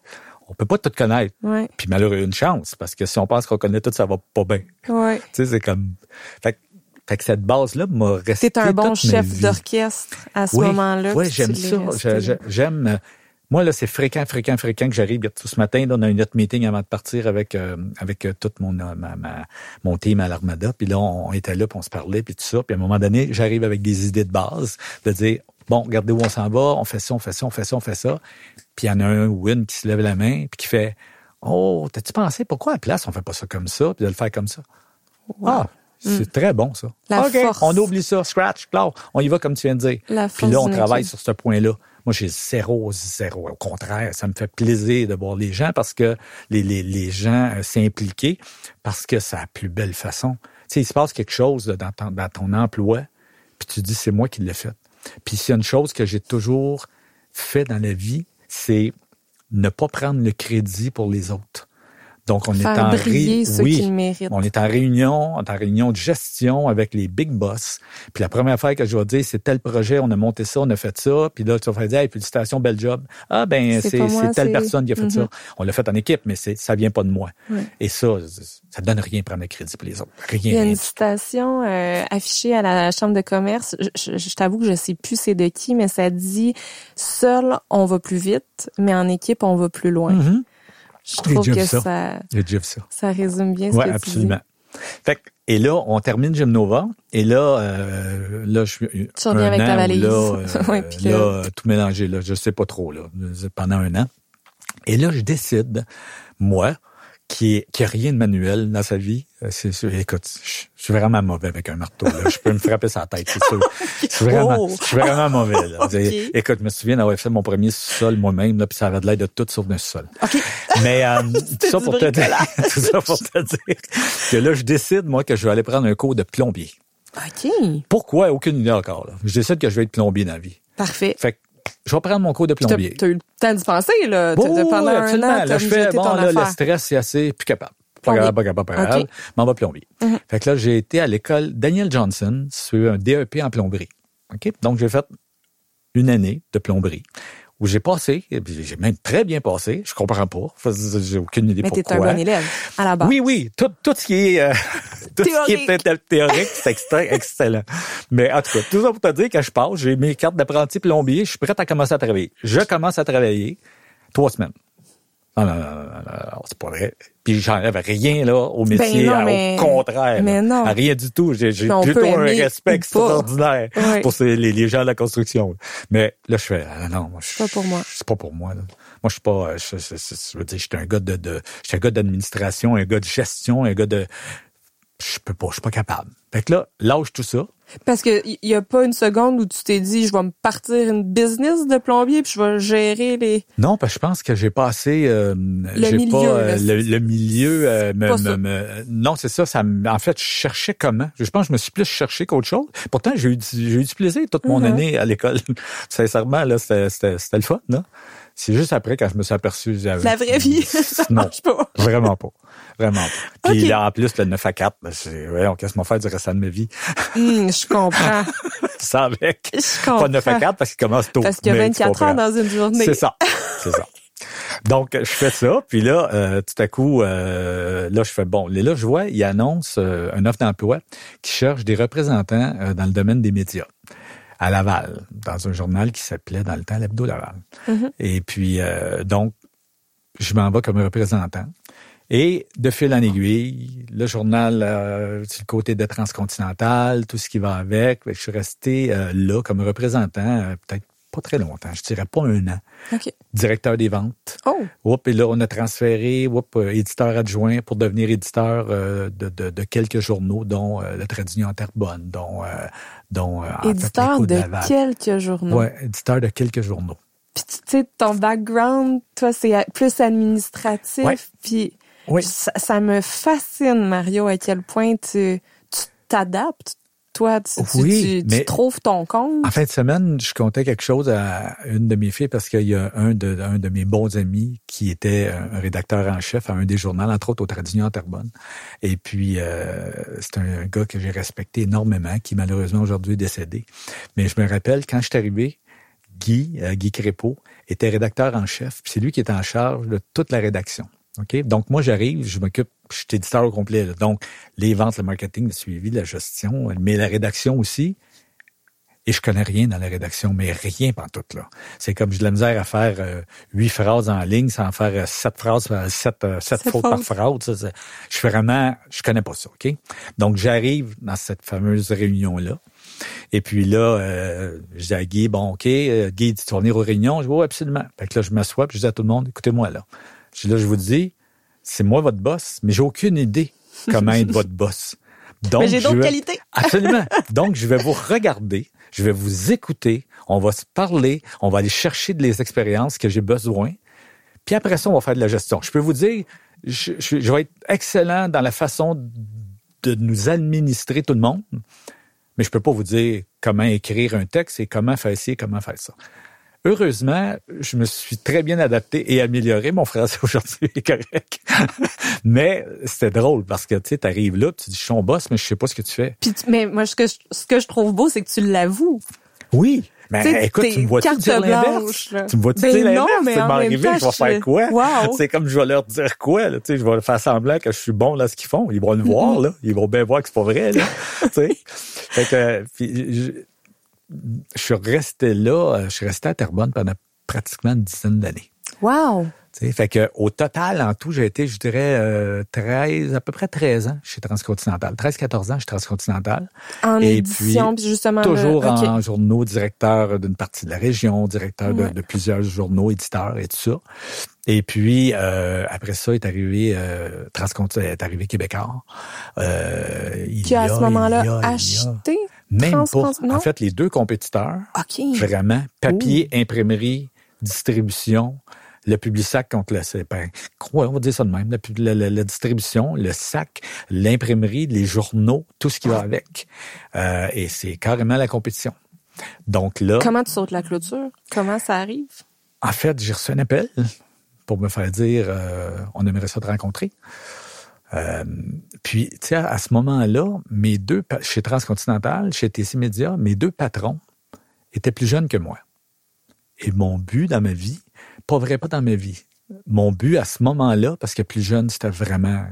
on peut pas tout connaître. Ouais. Puis malheureux, une chance, parce que si on pense qu'on connaît tout, ça va pas bien. Ouais. Tu sais, c'est comme... Fait, que- fait que cette base-là m'a resté T'es un bon chef d'orchestre à ce Oui, moment-là. Oui, j'aime ça. J'aime. euh, Moi, là, c'est fréquent, fréquent, fréquent que j'arrive. Tout ce matin, là, on a eu notre meeting avant de partir avec euh, avec euh, tout mon euh, ma, ma- mon team à l'Armada. Puis là, on, était là, puis on se parlait, puis tout ça. Puis à un moment donné, j'arrive avec des idées de base, de dire bon, regardez où on s'en va, on fait ça, on fait ça, on fait ça, on fait ça. Puis il y en a un ou une qui se lève la main, puis qui fait oh, t'as-tu pensé? Pourquoi à la place on fait pas ça comme ça, puis de le faire comme ça? Ah, c'est très bon ça. La OK, force. on oublie ça, scratch, claw, on y va comme tu viens de dire. La Puis là, on travaille sur ce point-là. Moi, j'ai zéro, zéro. Au contraire, ça me fait plaisir de voir les gens parce que les, les, les gens euh, s'impliquer parce que c'est la plus belle façon. Tu sais, il se passe quelque chose là, dans, ton, dans ton emploi, puis tu dis, c'est moi qui l'ai fait. Puis s'il y a une chose que j'ai toujours fait dans la vie, c'est ne pas prendre le crédit pour les autres. Donc, on est en ré- briller ceux oui, qui le méritent. on est en réunion, on est en réunion de gestion avec les big boss. Puis la première fois que je vais dire, c'est tel projet, on a monté ça, on a fait ça. Puis là, tu vas faire dire, hey, félicitations, bel job. Ah ben, C'est telle personne qui a fait ça. Mhm. On l'a fait en équipe, mais c'est ça vient pas de moi. Et ça, ça donne rien prendre le crédit pour les autres. Rien. Il y a une citation euh, affichée à la chambre de commerce. Je, je- je t'avoue que je sais plus c'est de qui, mais ça dit seul on va plus vite, mais en équipe on va plus loin. Mhm. Je trouve que ça. ça. Résume bien ce Oui, que absolument. Fait que- et là, on termine Gymnova. Et là, euh, là, je suis. Tu reviens avec ta valise. Là, euh, Ouais, puis là, là- euh, tout mélangé, là, je sais pas trop, là, pendant un an. Et là, je décide, moi, qui est, qui a rien de manuel dans sa vie. Euh, C'est sûr. Écoute, je, je suis vraiment mauvais avec un marteau. Là. Je peux me frapper sa tête, c'est sûr. Je suis vraiment, Oh. je suis vraiment mauvais. Là. Écoute, je me souviens d'avoir fait mon premier sol moi-même, là, puis ça avait de l'air de tout sauf d'un sol. OK. Mais euh, tout ça pour te dire, tout ça pour te dire que là, je décide moi que je vais aller prendre un cours de plombier. OK. Pourquoi? Aucune idée encore. Là. Je décide que je vais être plombier dans la vie. Parfait. Fait que je vais prendre mon cours de plombier. t'as eu le temps d'y penser, là. Oui, oui, pendant un an, Là, je fais, bon, là, le stress, c'est assez, plus capable. Pas capable, pas capable, pas capable. OK. M'en va plombier. Mhm. Fait que là, j'ai été à l'école Daniel Johnson sur un DEP en plomberie. OK? Donc, j'ai fait une année de plomberie où j'ai passé, j'ai même très bien passé. Je comprends pas. J'ai aucune idée Mais t'es pourquoi. un bon élève, à la base. Oui, oui, tout, tout ce qui est, euh, tout ce qui est Théorique. thé- théorique, c'est excellent. Mais en tout cas, tout ça pour te dire, quand je passe, j'ai mes cartes d'apprenti plombier, je suis prêt à commencer à travailler. Je commence à travailler trois semaines. Non, non, non, non, non, non, c'est pas vrai. Puis j'enlève rien là au métier, Ben mais- au contraire. mais non. Rien du tout. J'ai plutôt un respect extraordinaire pour les, gens de la construction. Mais là, je fais, ah, non, moi, je, Pas pour moi. C'est pas pour moi. Là. Moi, je suis pas, je, je, je- je veux dire, j'étais un gars de, de j'étais un gars d'administration, un gars de gestion, un gars de, je peux pas, je suis pas capable. Fait que là, lâche tout ça. Parce que y y a pas une seconde où tu t'es dit, je vais me partir une business de plombier puis je vais gérer les. Non, parce que je pense que j'ai pas assez, euh, j'ai milieu, pas euh, le, le milieu. euh, me- pas me- me- non, c'est ça. Ça, en fait, je cherchais comment. Je pense que je me suis plus cherché qu'autre chose. Pourtant, j'ai eu, du- j'ai eu du plaisir toute mon Mhm. année à l'école. Sincèrement, là, c'était, le fun, là. C'est juste après quand je me suis aperçu. La vraie vie, ça non, marche pas. vraiment pas. Vraiment pas. Puis Ok. là, en plus, le 9 à 4, ben, c'est, ouais, on casse mon faire du restant de ma vie? Hum, je comprends. Ça avec. Je Pas comprends. 9 à 4 parce qu'il commence tôt. Parce qu'il y a mais tu 24 heures dans une journée. C'est ça. C'est ça. Donc, je fais ça, puis là, euh, tout à coup, euh, là, je fais bon. Et là, je vois, il annonce euh, un offre d'emploi qui cherche des représentants euh, dans le domaine des médias à Laval, dans un journal qui s'appelait dans le temps l'Hebdo Laval. Mhm. Et puis, euh, donc, je m'en vais comme représentant. Et de fil en aiguille, le journal, euh, sur le côté de Transcontinental, tout ce qui va avec, je suis resté euh, là comme représentant, euh, peut-être pas très longtemps, je dirais pas un an OK. directeur des ventes. Oh, Oups, et là, on a transféré, oups, euh, éditeur adjoint pour devenir éditeur euh, de, de, de quelques journaux, dont euh, le Trait d'Union Terrebonne, dont, euh, dont euh, en fait, éditeur de Laval. quelques journaux. Ouais, éditeur de quelques journaux. Puis tu sais, ton background, toi, c'est plus administratif. Ouais. Puis Oui. ça, ça me fascine, Mario, à quel point tu t'adaptes. Toi, tu, Oui, tu- tu mais- trouves ton compte. En fin de semaine, je comptais quelque chose à une de mes filles parce qu'il y a un de, un de mes bons amis qui était un rédacteur en chef à un des journaux, entre autres au Tradition en Terrebonne. Et puis, euh, c'est un gars que j'ai respecté énormément, qui malheureusement aujourd'hui est décédé. Mais je me rappelle, quand je suis arrivé, Guy, euh, Guy Crépeau, était rédacteur en chef. C'est lui qui était en charge de toute la rédaction. OK? Donc, moi, j'arrive, je m'occupe, je suis éditeur au complet. là. Donc, les ventes, le marketing, le suivi, la gestion, mais la rédaction aussi. Et je connais rien dans la rédaction, mais rien tout là. C'est comme j'ai de la misère à faire euh, huit phrases en ligne sans faire euh, sept phrases, euh, sept, euh, sept Sept fautes par phrase. Ça, je suis vraiment, je connais pas ça, ok? Donc j'arrive dans cette fameuse réunion là. Et puis là, euh, je dis à Guy, bon, OK, euh, Guy, tu vas venir aux réunions? Je dis, oui, absolument. Fait que là, je m'assois, puis je dis à tout le monde, écoutez-moi là. Je là, je vous dis, c'est moi votre boss, mais j'ai aucune idée comment être votre boss. Donc, Mais j'ai je d'autres vais- qualités. Absolument. Donc, je vais vous regarder, je vais vous écouter, on va se parler, on va aller chercher de les expériences que j'ai besoin. Puis après ça, on va faire de la gestion. Je peux vous dire, je, je- je vais être excellent dans la façon de nous administrer tout le monde, mais je peux pas vous dire comment écrire un texte et comment faire ci et comment faire ça. Heureusement, je me suis très bien adapté et amélioré. Mon français aujourd'hui est correct. mais c'était drôle parce que tu sais, t'arrives là, tu dis je suis ton boss, mais je sais pas ce que tu fais. Puis tu- mais moi, ce que je, ce que je trouve beau, c'est que tu l'avoues. Oui. Mais Tu écoute, tu me vois-tu dire l'inverse? là. Tu me vois-tu Ben dire non, l'inverse? même m'arriver, je vais faire quoi? Wow. C'est comme je vais leur dire quoi, là? Tu sais, je vais faire semblant que je suis bon dans ce qu'ils font. Ils vont le voir, là. Ils vont bien voir que c'est pas vrai, là. tu sais? Fait que, puis, je, suis resté là, euh, je suis resté à Terrebonne pendant pratiquement une dizaine d'années. Wow! T'sais, fait que au total, en tout, j'ai été, je dirais, euh, 13, à peu près 13 ans chez Transcontinental. 13-14 ans chez Transcontinental. En Et édition, puis justement... le- Toujours en journaux, directeur d'une partie de la région, directeur de, Ouais. de plusieurs journaux, éditeurs et tout ça. Et puis, euh, après ça, est arrivé euh, Transcontinental, est arrivé Québécois. Euh, il Qui a à ce moment-là acheté... Même pas. En fait, les deux compétiteurs, vraiment, papier, imprimerie, distribution, le Publisac contre le ben, on va dire ça de même, la, pub- la- la- la distribution, le sac, l'imprimerie, les journaux, tout ce qui va avec. Euh, et c'est carrément la compétition. Donc là, Comment tu sautes la clôture? Comment ça arrive? en fait, j'ai reçu un appel pour me faire dire euh, on aimerait ça te rencontrer. Euh, puis, tu sais, à ce moment-là, mes deux, chez Transcontinental, chez TC Media, mes deux patrons étaient plus jeunes que moi. Et mon but dans ma vie, pas vrai, pas dans ma vie, mon but à ce moment-là, parce que plus jeune, c'était vraiment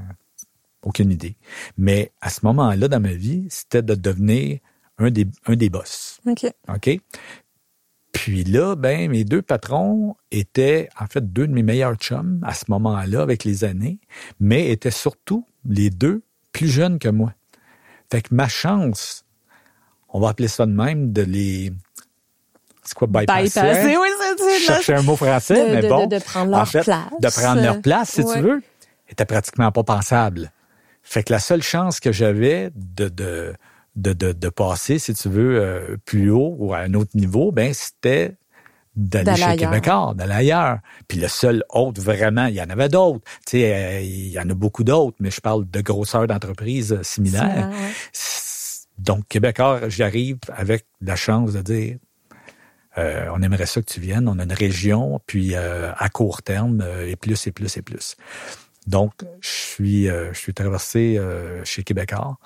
aucune idée, mais à ce moment-là dans ma vie, c'était de devenir un des, un des boss. OK. OK? Puis là, ben, mes deux patrons étaient, en fait, deux de mes meilleurs chums à ce moment-là, avec les années, mais étaient surtout les deux plus jeunes que moi. Fait que ma chance, on va appeler ça de même, de les. C'est quoi, bypasser? Bypasser, oui, c'est un mot français, De- mais de- bon. de- de prendre leur en fait, place. De prendre leur place, si Ouais. tu veux, était pratiquement pas pensable. Fait que la seule chance que j'avais de, de, de, de, de passer, si tu veux, euh, plus haut ou à un autre niveau, ben, c'était d'aller chez. Québécois, d'aller ailleurs. Puis le seul autre, vraiment, il y en avait d'autres. Tu sais, euh, il y en a beaucoup d'autres, mais je parle de grosseur d'entreprise euh, similaire. Similaire, ouais. S- Donc, Québécois, j'arrive avec la chance de dire, euh, on aimerait ça que tu viennes, on a une région, puis euh, à court terme, euh, et plus, et plus, et plus. Donc, je suis, euh, je suis traversé euh, chez Québécois,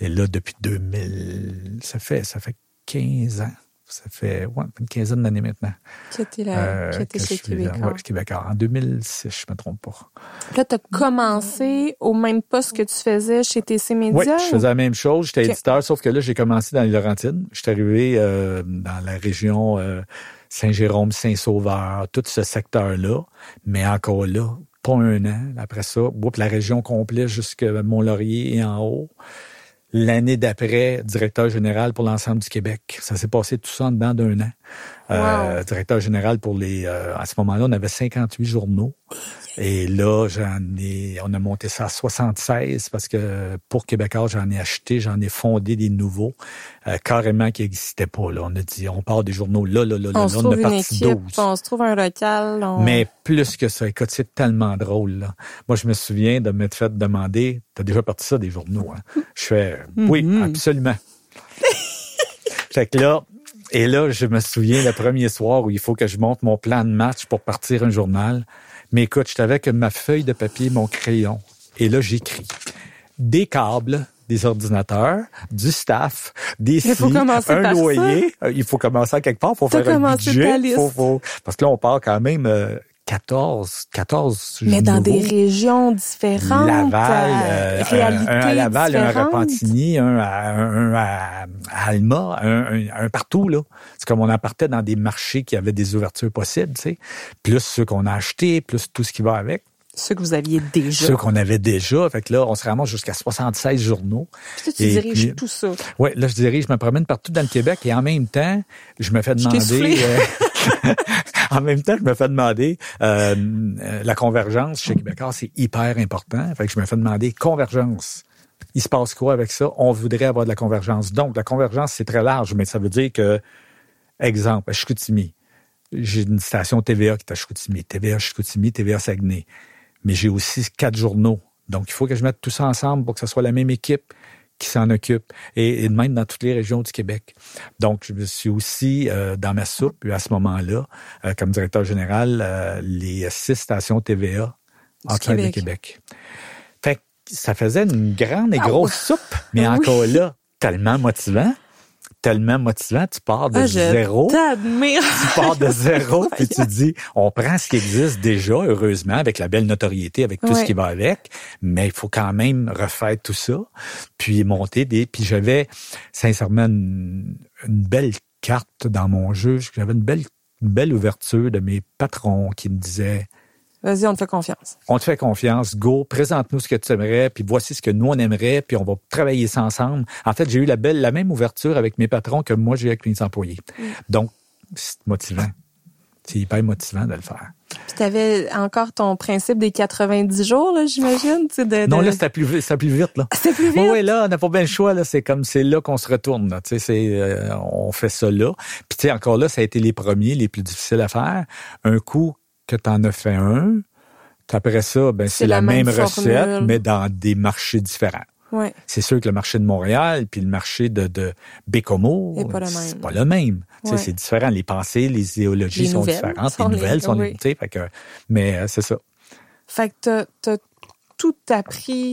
et là, depuis 2000, ça fait, ça fait 15 ans. Ça fait ouais, une quinzaine d'années maintenant. Que t'es là, euh, que chez je suis, Québécois. ouais, Québécois. En 2006, je me trompe pas. Là, t'as commencé au même poste que tu faisais chez TC Média? Oui, je faisais la même chose. J'étais éditeur, sauf que là, j'ai commencé dans les Laurentides. J'étais arrivé euh, dans la région euh, Saint-Jérôme, Saint-Sauveur, tout ce secteur-là. Mais encore là, pas un an. Après ça, la région complète jusqu'à Mont-Laurier et en haut. L'année d'après, directeur général pour l'ensemble du Québec. Ça s'est passé tout ça en dedans d'un an. Euh, directeur général pour les... euh, à ce moment-là, on avait 58 journaux. Et là, j'en ai, on a monté ça à 76 parce que pour Québécois, j'en ai acheté, j'en ai fondé des nouveaux, euh, carrément qui n'existaient pas. Là. On a dit, on part des journaux là, là, là, là, On là, se on trouve a une parti équipe, 12. on se trouve un local. on- Mais plus que ça, écoute, c'est tellement drôle. Là. Moi, je me souviens de m'être fait demander, t'as déjà parti ça des journaux, hein? Je fais, oui, Mhm. absolument. fait que là, et là, je me souviens le premier soir où il faut que je monte mon plan de match pour partir un journal. Mais écoute, j'étais avec ma feuille de papier, mon crayon. Et là, j'écris des câbles, des ordinateurs, du staff, des scies, commencer un ça. loyer. Euh, Il faut commencer à quelque part. Il faut faire un budget. faut- faut- Parce que là, on part quand même euh, 14, 14 Mais dans des régions différentes. Laval, euh, réalités un, un à Laval, un à. Repentigny, un à, un, à, à Alma, un, un- un partout, là. C'est comme on en partait dans des marchés qui avaient des ouvertures possibles, tu sais. Plus ceux qu'on a achetés, plus tout ce qui va avec. Ceux que vous aviez déjà. Ceux qu'on avait déjà. Fait que là, on se ramasse jusqu'à 76 journaux. Puis tu Et diriges puis- tout ça. Ouais, là, je dirige, je me promène partout dans le Québec et en même temps, je me fais demander. en même temps, je me fais demander euh, euh, la convergence chez Québécois, c'est hyper important. Je me fais demander convergence. Il se passe quoi avec ça? On voudrait avoir de la convergence. Donc, la convergence, c'est très large, mais ça veut dire que, exemple, à Chicoutimi, j'ai une station TVA qui est à Chicoutimi, TVA Chicoutimi, TVA Saguenay. Mais j'ai aussi quatre journaux. Donc, il faut que je mette tout ça ensemble pour que ce soit la même équipe qui s'en occupe. Et, même dans toutes les régions du Québec. Donc, je me suis aussi euh, dans ma soupe, à ce moment-là, euh, comme directeur général, euh, les six stations TVA en train de Québec. Québec. Fait que ça faisait une grande et Ah grosse soupe, mais encore là, tellement motivant, tellement motivant, tu pars de Ah, zéro. tu pars de zéro, puis tu dis, on prend ce qui existe déjà, heureusement, avec la belle notoriété, avec tout Ouais. ce qui va avec, mais il faut quand même refaire tout ça, puis monter des... Puis j'avais sincèrement une, une belle carte dans mon jeu, j'avais une belle une belle ouverture de mes patrons qui me disaient Vas-y, on te fait confiance. On te fait confiance, go, présente-nous ce que tu aimerais, puis voici ce que nous on aimerait, puis on va travailler ça ensemble. En fait, j'ai eu la belle, la même ouverture avec mes patrons que moi j'ai avec mes employés. Mm. Donc, c'est motivant. C'est hyper motivant de le faire. Puis tu avais encore ton principe des 90 jours, là, j'imagine. De, Non, là, c'était plus, plus vite. Là. Plus vite? Oui, là, on n'a pas bien le choix. Là. C'est comme, c'est là qu'on se retourne. Là. C'est, euh, on fait ça là. Puis tu sais, encore là, ça a été les premiers, les plus difficiles à faire. Un coup que tu en as fait un, après ça, ben, c'est, la, même, recette, mais dans des marchés différents. Ouais. C'est sûr que le marché de Montréal puis le marché de, de Bécomo, c'est pas le même. C'est différent. Les pensées, les idéologies sont différentes. les nouvelles sont oui. fait que, mais euh, c'est ça. Fait que t'as as tout appris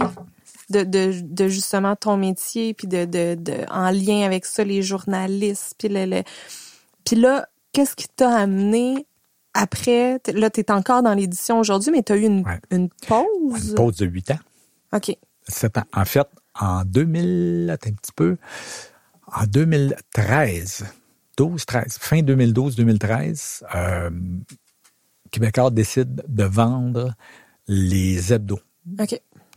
de, de, de, justement ton métier puis de, de, de, en lien avec ça les journalistes puis le, puis là qu'est-ce qui t'a amené après là t'es encore dans l'édition aujourd'hui mais t'as eu une, une pause une pause? de huit ans. Ok. En fait, en 2000, un petit peu, en 2013, 12, 13, fin 2012-2013, euh, Québécois décide de vendre les hebdos.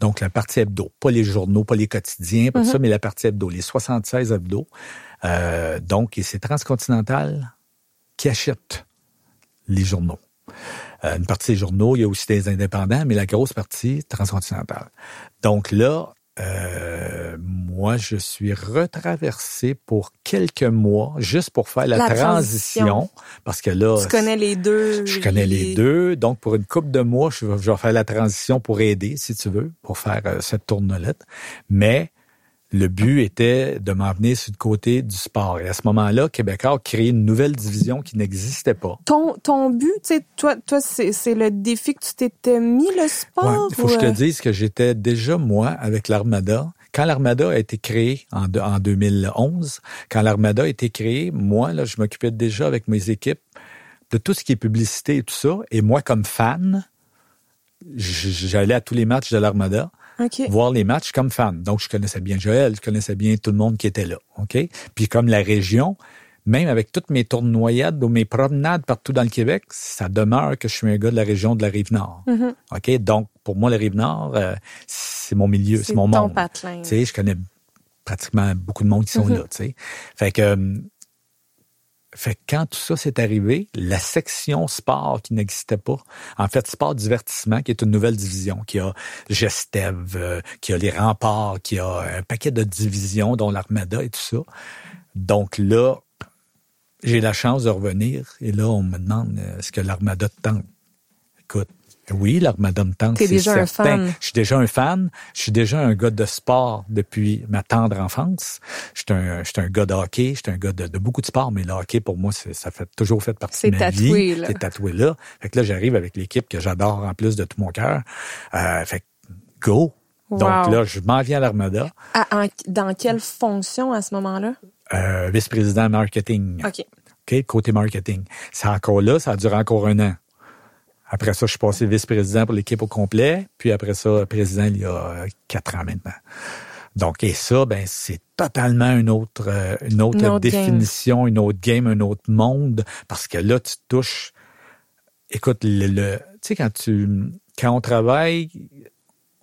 Donc, la partie hebdo, pas les journaux, pas les quotidiens, pas ça, mm-hmm. mais la partie hebdo, les 76 hebdos. Euh, donc, c'est Transcontinental qui achète les journaux. Euh, une partie des journaux, il y a aussi des indépendants, mais la grosse partie, transcontinentale. Donc là, euh, moi, je suis retraversé pour quelques mois, juste pour faire la, transition, parce que là... Tu connais les deux. Je connais les, deux. Donc, pour une couple de mois, je vais, faire la transition pour aider, si tu veux, pour faire euh, cette tournelette. Mais le but était de m'emmener sur le côté du sport. Et à ce moment-là, Québécois a créé une nouvelle division qui n'existait pas. Ton, ton but, tu sais, toi, toi c'est le défi que tu t'étais mis, le sport? Il faut que je te euh? dise que j'étais déjà, moi, avec l'Armada. Quand l'Armada a été créée en, en 2011, quand l'Armada a été créée, moi, là, je m'occupais déjà avec mes équipes de tout ce qui est publicité et tout ça. Et moi, comme fan, j'allais à tous les matchs de l'Armada voir les matchs comme fan. Donc, je connaissais bien Joël, je connaissais bien tout le monde qui était là. OK? Puis comme la région, même avec toutes mes tournoyades ou mes promenades partout dans le Québec, ça demeure que je suis un gars de la région de la Rive-Nord. Mm-hmm. OK? Donc, pour moi, la Rive-Nord, euh, c'est mon milieu, c'est mon monde. Tu sais, je connais pratiquement beaucoup de monde qui sont mm-hmm. là, tu sais. Fait que euh, fait que quand tout ça s'est arrivé, la section sport qui n'existait pas, en fait, sport divertissement, qui est une nouvelle division, qui a Gestev, euh, qui a les remparts, qui a un paquet de divisions, dont l'Armada et tout ça. Donc là, j'ai la chance de revenir et là, on me demande euh, ce que l'Armada tente? Écoute, oui, l'Armada me tente. T'es déjà un fan. Je suis déjà un fan. Je suis déjà un gars de sport depuis ma tendre enfance. Je suis un, je suis un gars de hockey. Je suis un gars de, beaucoup de sport, mais le hockey, pour moi, ça fait toujours fait partie de ma tatoué, vie. C'est tatoué là. Fait que là, j'arrive avec l'équipe que j'adore en plus de tout mon cœur. Euh, fait que go. Donc là, je m'en viens à l'Armada. dans quelle fonction à ce moment-là? Euh, vice-président marketing. OK. OK, côté marketing. C'est encore là, ça a duré encore un an. Après ça, je suis passé vice-président pour l'équipe au complet. Puis après ça, président il y a quatre ans maintenant. Donc, et ça, ben, c'est totalement une autre, euh, une autre, définition, une autre game, un autre monde, parce que là, tu touches. Écoute, le, tu sais, quand tu, quand on travaille,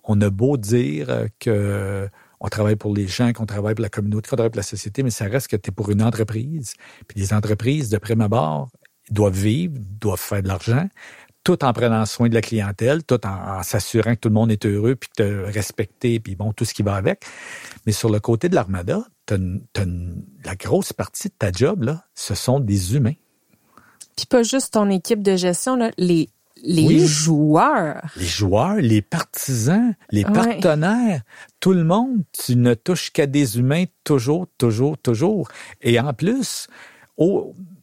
on a beau dire que on travaille pour les gens, qu'on travaille pour la communauté, qu'on travaille pour la société, mais ça reste que tu es pour une entreprise. Puis les entreprises, de prime abord, doivent vivre, doivent faire de l'argent, tout en prenant soin de la clientèle, tout en, s'assurant que tout le monde est heureux, puis te respecter, puis bon, tout ce qui va avec. Mais sur le côté de l'armada, la grosse partie de ta job, là, ce sont des humains. Puis pas juste ton équipe de gestion, là, les, les joueurs. Les joueurs, les partisans, les partenaires, tout le monde, tu ne touches qu'à des humains toujours, toujours, toujours. Et en plus,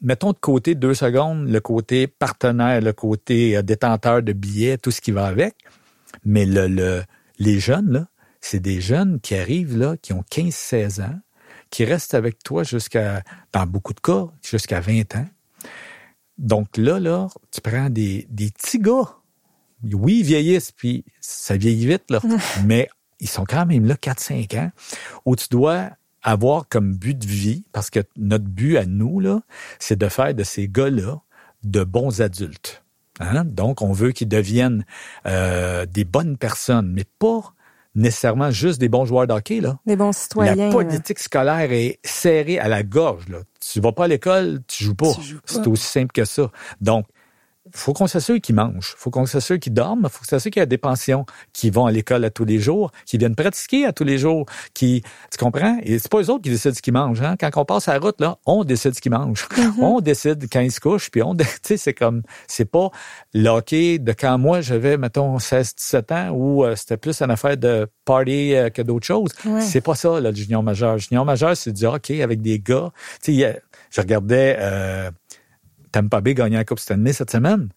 mettons de côté deux secondes le côté partenaire, le côté euh, détenteur de billets, tout ce qui va avec. Mais le, les jeunes, là, c'est des jeunes qui arrivent là, qui ont 15-16 ans, qui restent avec toi jusqu'à, dans beaucoup de cas, jusqu'à 20 ans. Donc là, là, tu prends des, des petits gars. Oui, ils vieillissent, puis ça vieillit vite, là, mais ils sont quand même là 4-5 ans, où tu dois avoir comme but de vie, parce que notre but à nous, là, c'est de faire de ces gars-là de bons adultes. Hein? Donc, on veut qu'ils deviennent euh, des bonnes personnes, mais pas nécessairement juste des bons joueurs d'hockey. Là. Des bons citoyens. La politique scolaire est serrée à la gorge. Là. Tu vas pas à l'école, tu joues pas. C'est aussi simple que ça. Donc, faut qu'on s'assure qu'ils mangent, faut qu'on s'assure qu'ils dorment, faut qu'on s'assure qu'il y a des pensions, qui vont à l'école à tous les jours, qui viennent pratiquer à tous les jours, qui, tu comprends? Et c'est pas eux autres qui décident ce qu'ils mangent, hein? Quand on passe à la route, là, on décide ce qu'ils mangent. Mm-hmm. On décide quand ils se couchent, puis on, tu sais, c'est comme, c'est pas l'hockey de quand moi j'avais, mettons, 16, 17 ans, où euh, c'était plus une affaire de party euh, que d'autres choses. C'est pas ça, là, le junior majeur. Le junior majeur, c'est du hockey avec des gars. Tu sais, je regardais, euh, Tampa Bay gagné la Coupe Stanley cette semaine.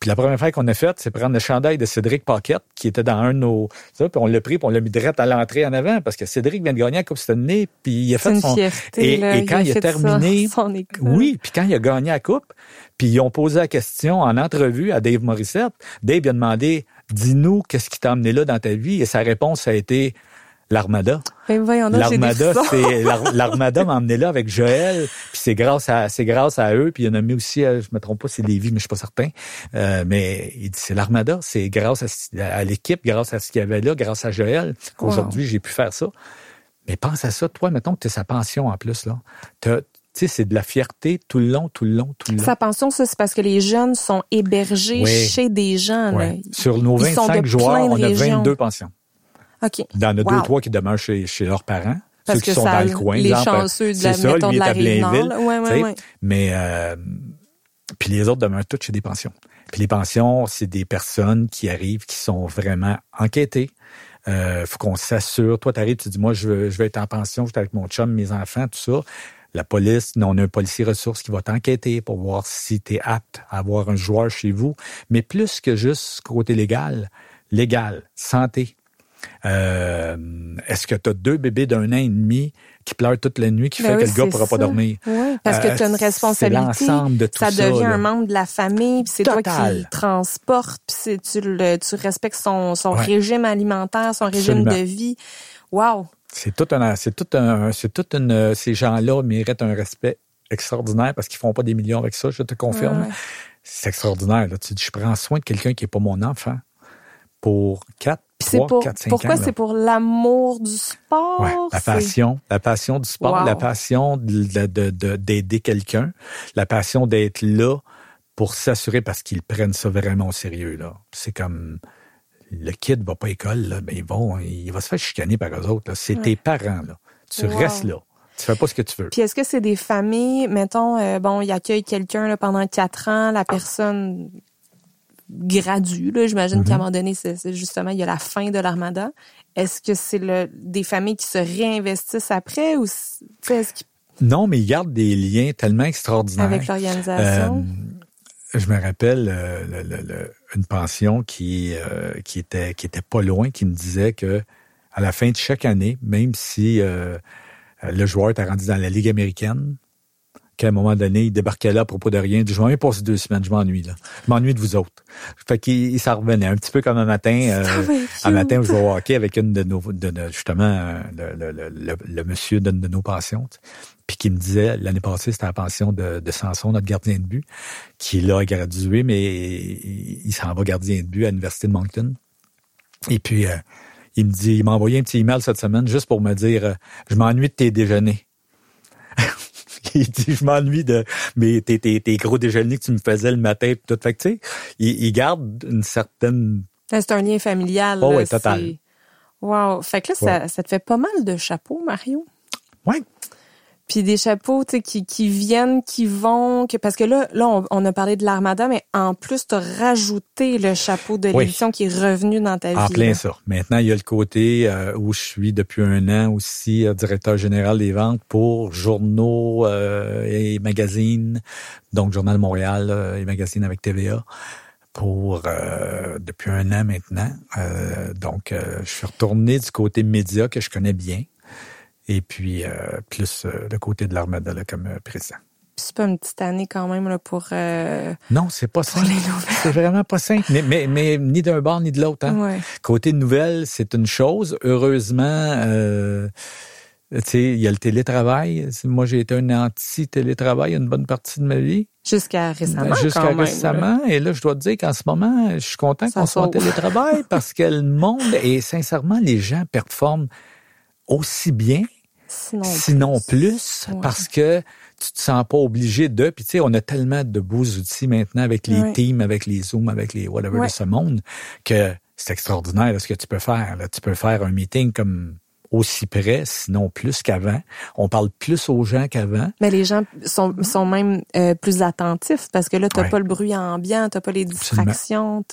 Puis la première fois qu'on a faite, c'est prendre le chandail de Cédric Paquette, qui était dans un de nos... Ça, puis on l'a pris, puis on l'a mis direct à l'entrée en avant, parce que Cédric vient de gagner la Coupe Stanley, puis il a fait son... Fierté, et, là, et quand il a, terminé... oui, puis quand il a gagné la Coupe, puis ils ont posé la question en entrevue à Dave Morissette, Dave a demandé, dis-nous, qu'est-ce qui t'a amené là dans ta vie? Et sa réponse a été l'Armada. Ben L'Armada, c'est l'Armada m'a emmené là avec Joël, puis c'est grâce à c'est grâce à eux, puis il y en a mis aussi, euh, je me trompe pas, c'est Lévi, mais je suis pas certain. Euh, mais il dit c'est l'Armada, c'est grâce à, l'équipe, grâce à ce qu'il y avait là, grâce à Joël qu'aujourd'hui j'ai pu faire ça. Mais pense à ça, toi, mettons que tu sa pension en plus là. Tu sais, c'est de la fierté tout le long, tout le long, tout le long. Sa pension, ça, c'est parce que les jeunes sont hébergés chez des gens. Sur nos 25 joueurs, on a 22 pensions. OK. Il y en a deux, trois qui demeurent chez, chez leurs parents. Parce ceux qui sont ça, dans le coin. Les chanceux de la, ça, mettons, de la Rive-Nord. Ouais, ouais, ouais. Mais, euh, puis les autres demeurent tous chez des pensions. Puis les pensions, c'est des personnes qui arrivent, qui sont vraiment enquêtées. Euh, faut qu'on s'assure. Toi, tu arrives, tu dis, moi, je veux, je veux être en pension, je suis avec mon chum, mes enfants, tout ça. La police, on a un policier ressource qui va t'enquêter pour voir si tu es apte à avoir un joueur chez vous. Mais plus que juste côté légal, légal, santé, euh, est-ce que tu as deux bébés d'un an et demi qui pleurent toute la nuit, qui ben fait que le gars ne pourra pas dormir? Oui, parce que tu as une euh, responsabilité. De tout ça, ça devient un membre de la famille, puis c'est toi qui le transportes, puis tu, le, tu respectes son, son régime alimentaire, son régime de vie. Wow! C'est tout un, c'est tout un, c'est tout une, ces gens-là méritent un respect extraordinaire parce qu'ils font pas des millions avec ça, je te confirme. C'est extraordinaire. Là. Tu dis, je prends soin de quelqu'un qui est pas mon enfant pour quatre, pour, cinq pourquoi c'est pour l'amour du sport? Ouais, la passion, la passion du sport, la passion d'aider de, de, quelqu'un, la passion d'être là pour s'assurer parce qu'ils prennent ça vraiment au sérieux. là. C'est comme le kid va pas à l'école, là, ben ils vont, il va se faire chicaner par eux autres. C'est tes parents. Là. Tu restes là. Tu fais pas ce que tu veux. Puis est-ce que c'est des familles, mettons, euh, bon, il accueille quelqu'un pendant quatre ans, la personne gradue. J'imagine qu'à un mhm. moment donné, c'est, justement, il y a la fin de l'armada. Est-ce que c'est le, des familles qui se réinvestissent après ou est-ce Non, mais ils gardent des liens tellement extraordinaires. Avec l'organisation. Euh, je me rappelle euh, une pension qui euh, qui était qui était pas loin, qui me disait que à la fin de chaque année, même si le joueur était rendu dans la Ligue américaine, qu'à un moment donné, il débarquait là à propos de rien. Je vais même passer deux semaines, je m'ennuie là. Je m'ennuie de vous autres. Fait qu'il s'en revenait un petit peu comme un matin, euh, un matin où je vais au hockey avec une de nos, de, justement le, le, le, le, monsieur d'une de nos pensions. Puis qui me disait, l'année passée, c'était la pension de, de Sanson, notre gardien de but, qui l'a gradué, mais il, s'en va gardien de but à l'Université de Moncton. Et puis, euh, il me dit, il m'a envoyé un petit email cette semaine juste pour me dire, euh, je m'ennuie de tes déjeuners. il dit, je m'ennuie de mais tes, tes, tes, gros déjeuners que tu me faisais le matin et tout. Fait que, tu sais, il, il, garde une certaine... C'est un lien familial. Oh, oui, total. Wow. Fait que là, ça, ça te fait pas mal de chapeaux, Mario? Oui. Puis des chapeaux qui, qui viennent, qui vont, que, parce que là, là on, a parlé de l'armada, mais en plus, tu as rajouté le chapeau de l'émission qui est revenu dans ta vie. En plein ça. Maintenant, il y a le côté euh, où je suis depuis un an aussi euh, directeur général des ventes pour journaux euh, et magazines, donc Journal Montréal et magazines avec TVA pour depuis un an maintenant. donc, je suis retourné du côté média que je connais bien et puis euh, plus euh, le côté de l'armada comme euh, président. C'est pas une petite année quand même là, pour. non, c'est pas simple. C'est vraiment pas simple. Mais, mais, mais ni d'un bord ni de l'autre. Hein? Ouais. Côté nouvelles, c'est une chose. Heureusement, sais, il y a le télétravail. Moi, j'ai été un anti-télétravail une bonne partie de ma vie. Jusqu'à récemment. Jusqu'à même, récemment. Et là, je dois te dire qu'en ce moment, je suis content qu'on soit en télétravail parce que le monde, et sincèrement, les gens performent aussi bien, Sinon, sinon plus, Ouais. parce que tu te sens pas obligé de. Puis tu sais, on a tellement de beaux outils maintenant avec les Ouais. Teams, avec les Zooms, avec les whatever Ouais. de ce monde, que c'est extraordinaire là, ce que tu peux faire. là. Tu peux faire un meeting comme aussi près, sinon plus qu'avant. On parle plus aux gens qu'avant. Mais les gens sont, sont même euh, plus attentifs parce que là, t'as Ouais. pas le bruit ambiant, t'as pas les distractions.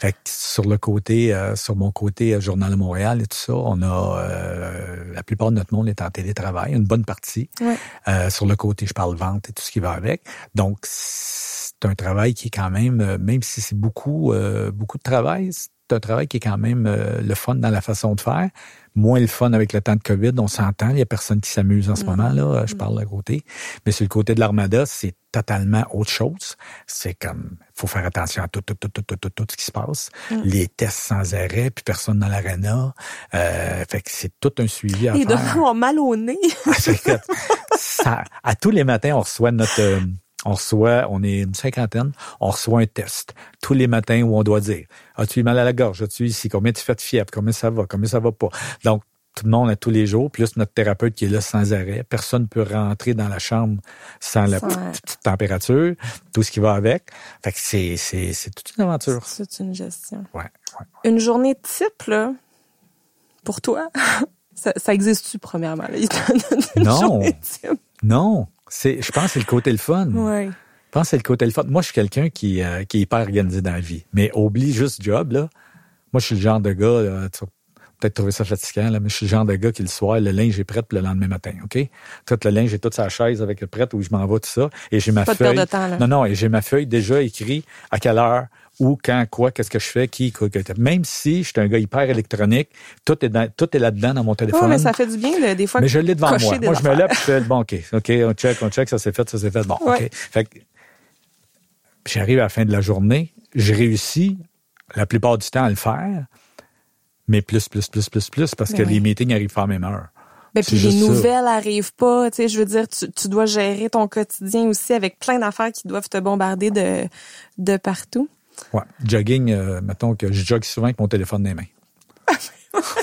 Fait que sur le côté, euh, sur mon côté euh, Journal de Montréal et tout ça, on a euh, la plupart de notre monde est en télétravail, une bonne partie. Ouais. Euh, sur le côté, je parle vente et tout ce qui va avec. Donc c'est un travail qui est quand même, euh, même si c'est beaucoup, euh, beaucoup de travail, c'est un travail qui est quand même euh, le fun dans la façon de faire. Moins le fun avec le temps de COVID, on s'entend. Il y a personne qui s'amuse en ce moment là. euh, Je parle de côté, mais sur le côté de l'armada, c'est totalement autre chose. C'est comme, faut faire attention à tout, tout, tout, tout, tout, tout, tout ce qui se passe. Les tests sans arrêt, puis personne dans l'arena. Euh, fait que c'est tout un suivi à Ils faire. avoir mal au nez. Ah, ça- à tous les matins, on reçoit notre, euh, on reçoit, on est une cinquantaine, on reçoit un test tous les matins où on doit dire, as-tu mal à la gorge, as-tu ici, combien tu fais de fièvre, combien ça va, combien ça va pas. Donc, tout le monde à tous les jours, plus notre thérapeute qui est là sans arrêt. Personne ne peut rentrer dans la chambre sans la petite température, tout ce qui va avec. Fait que c'est, c'est, c'est toute une aventure. C'est une gestion. Ouais, ouais. Une journée type, là, pour toi, ça, ça existe-tu, premièrement? Là? Une Non. type. Non, c'est, je pense que c'est le côté le fun. Ouais. Je pense que c'est le côté le fun. Moi, je suis quelqu'un qui, euh, qui est hyper organisé dans la vie. Mais oublie juste job, là. Moi, je suis le genre de gars, là, tu vas peut-être trouver ça fatigant, là, mais je suis le genre de gars qui, le soir, le linge est prêt pour le lendemain matin, OK? Tout le linge est toute sa chaise avec le prêt où je m'en vais, tout ça. Et j'ai ma Pas de feuille. perte de temps, là. Non, non, et j'ai ma feuille déjà écrit à quelle heure, où, quand, quoi, qu'est-ce que je fais, qui, quoi, que- Même si je suis un gars hyper électronique, tout est, dans- tout est là-dedans dans mon téléphone. Ouais, mais ça fait du bien, là, des fois. Mais je l'ai devant moi. Moi, je me lève et je fais, bon, OK, OK, on check, on check, ça s'est fait, ça s'est fait. Bon, Ouais. OK. Fait que, j'arrive à la fin de la journée, je réussis la plupart du temps à le faire, mais plus, plus, plus, plus, plus, parce Ben que oui. les meetings arrivent pas à la même heure. Ben, puis les juste ça. nouvelles arrivent pas, tu sais, je veux dire, tu, tu dois gérer ton quotidien aussi avec plein d'affaires qui doivent te bombarder de, de partout. Ouais. Jogging, euh, mettons que je jogue souvent avec mon téléphone dans les mains.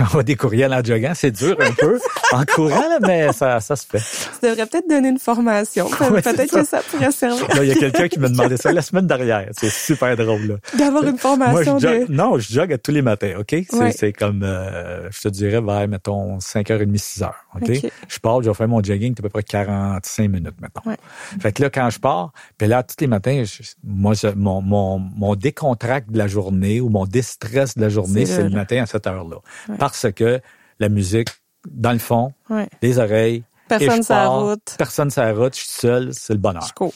je envoie des courriels en joggant, c'est dur un peu, en courant, là, mais ça, ça se fait. Tu devrais peut-être donner une formation. Ouais, peut-être que ça pourrait servir Là, il y a quelqu'un qui m'a demandé ça la semaine dernière. C'est super drôle, d'avoir une Moi, formation je jogue, de... non, je jogue à tous les matins, OK? C'est, Ouais. comme, euh, je te dirais, vers, mettons, 5h30, 6h, OK? OK. Je pars, je vais faire mon jogging, c'est à peu près 45 minutes, mettons. Ouais. Fait que là, quand je pars, puis là, tous les matins, je- moi, je- mon, mon, mon décontracte de la journée ou mon déstress de la journée, C'est le matin à cette heure-là. Ouais. Parce que la musique, dans le fond, Ouais. les oreilles, Personne sur la route. Personne sur la route, je suis seul, c'est le bonheur. Je cours.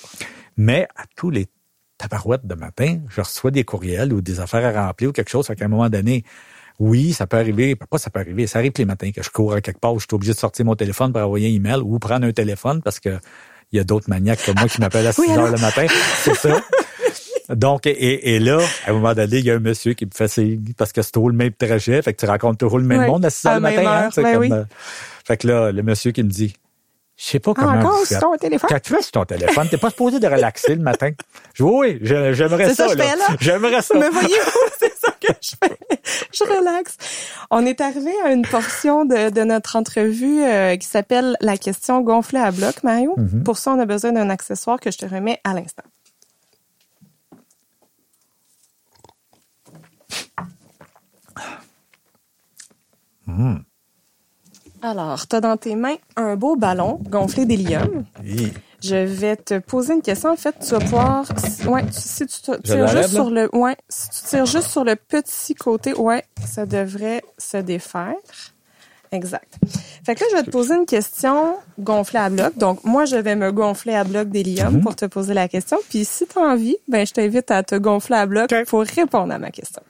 Mais à tous les tabarouettes de matin, je reçois des courriels ou des affaires à remplir ou quelque chose. Fait qu'à un moment donné, oui, ça peut arriver. Pas ça peut arriver. Ça arrive tous les matins que je cours à quelque part où je suis obligé de sortir mon téléphone pour envoyer un email ou prendre un téléphone parce que il y a d'autres maniaques comme moi qui m'appellent à 6 Oui, heures le matin. C'est ça. Donc, et, et là, à un moment donné, il y a un monsieur qui me fait signe parce que c'est toujours le même trajet. Fait que tu rencontres toujours le même monde à 6 heures le matin. hein, heure, c'est ben comme, oui. euh, fait que là, le monsieur qui me dit, je sais pas Ah, comment encore faites. ton téléphone? Quand tu es sur ton téléphone, t'es pas supposé de relaxer le matin. Je oui, j'aimerais C'est ça ça, que je fais là. J'aimerais ça. Me voyez-vous? C'est ça que je fais. Je relaxe. On est arrivé à une portion de, de notre entrevue euh, qui s'appelle la question gonflée à bloc, Mario. Mm-hmm. Pour ça, on a besoin d'un accessoire que je te remets à l'instant. Mm. Alors, tu as dans tes mains un beau ballon gonflé d'hélium. Oui. Je vais te poser une question. En fait, tu vas pouvoir, ouais, si tu tires juste sur le, ouais, si tu tires juste sur le petit côté, ouais, ça devrait se défaire. Exact. Fait que là, je vais te poser une question gonflée à bloc. Donc, moi, je vais me gonfler à bloc d'hélium pour te poser la question. Puis, si tu as envie, ben, je t'invite à te gonfler à bloc pour répondre à ma question.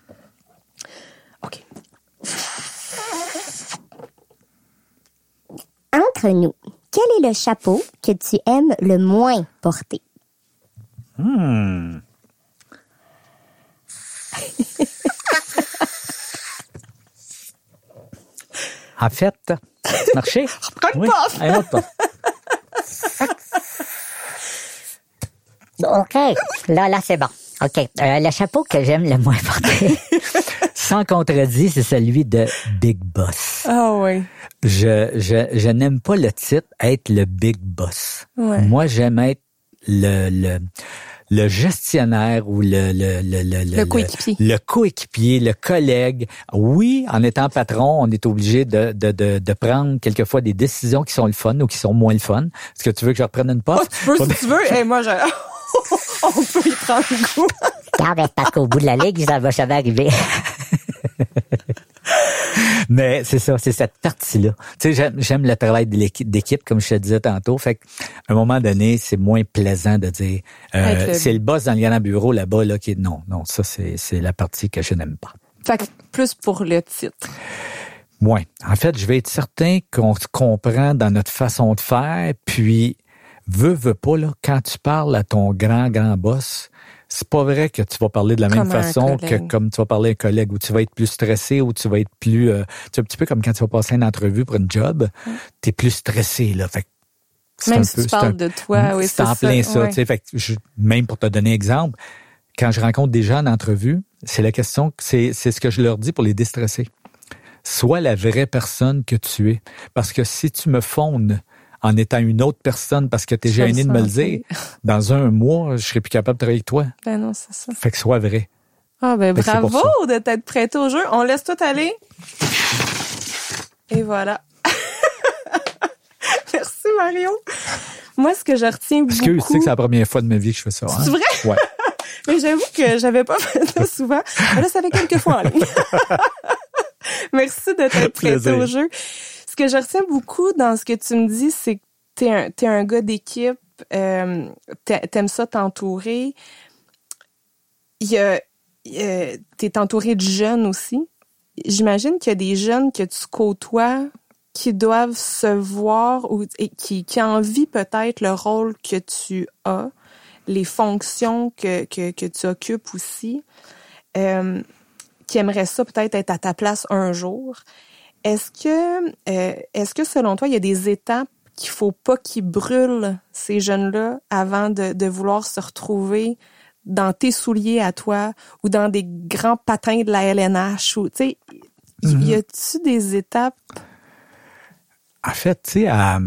Entre nous, quel est le chapeau que tu aimes le moins porter? Hmm. en fait, marché? Oui, un autre. OK. Là, là, c'est bon. OK. Euh, le chapeau que j'aime le moins porter, sans contredit, c'est celui de Big Boss. Ah oui. Je, je, je n'aime pas le titre être le Big Boss. Ouais. Moi, j'aime être le, le, le gestionnaire ou le le le le, Le coéquipier. le coéquipier, le collègue. Oui, en étant patron, on est obligé de, de, de, de prendre quelquefois des décisions qui sont le fun ou qui sont moins le fun. Est-ce que tu veux que je reprenne une Oh, poste? tu peux, si tu veux. Et moi, je... on peut y prendre goût. Regarde, parce qu'au bout de la ligue, ça va jamais arriver. Mais c'est ça, c'est cette partie-là. Tu sais, j'aime, le travail d'équipe, comme je te disais tantôt. Fait qu'à un moment donné, c'est moins plaisant de dire euh, le- c'est le boss dans le grand bureau là-bas là qui est non, non, ça c'est c'est la partie que je n'aime pas. Fait que plus pour le titre. Moins. En fait, je vais être certain qu'on se comprend dans notre façon de faire, puis veux veux pas là quand tu parles à ton grand grand boss, c'est pas vrai que tu vas parler de la même Comme façon que comme tu vas parler à un collègue où tu vas être plus stressé ou tu vas être plus euh, c'est un petit peu comme quand tu vas passer une entrevue pour une job, tu es plus stressé là. Fait que Même si peu- tu parles un- de toi, oui, c'est en plein ça, ça. ouais. tu sais. Fait que je- même pour te donner un exemple, quand je rencontre des gens en entrevue, c'est la question, c'est c'est ce que je leur dis pour les déstresser. Sois la vraie personne que tu es. Parce que si tu me fondes en étant une autre personne parce que tu es gêné de me le dire, dans un mois, je serai plus capable de travailler avec toi. Ben non, c'est ça. Fait que sois vrai. Ah ben Fait bravo de t'être prêté au jeu. On laisse tout aller. Et voilà. Merci Mario. Moi, ce que je retiens Parce que tu beaucoup... sais que c'est la première fois de ma vie que je fais ça. hein? C'est vrai? Ouais. Mais j'avoue que j'avais pas fait ça souvent. Mais là, ça fait quelques fois en ligne. Merci de t'être prêté au jeu. Ce que je retiens beaucoup dans ce que tu me dis, c'est que t'es un, t'es un gars d'équipe, euh, t'a- t'aimes ça t'entourer. Il y a, t'es entouré de jeunes aussi. J'imagine qu'il y a des jeunes que tu côtoies qui doivent se voir ou et qui, qui peut-être le rôle que tu as, les fonctions que, que, que tu occupes aussi, euh, qui aimeraient ça peut-être être à ta place un jour. Est-ce que, euh, est-ce que selon toi, il y a des étapes qu'il faut pas qu'ils brûlent ces jeunes-là avant de, de vouloir se retrouver dans tes souliers à toi ou dans des grands patins de la LNH ou tu sais y a-tu des étapes? En fait, tu sais, à-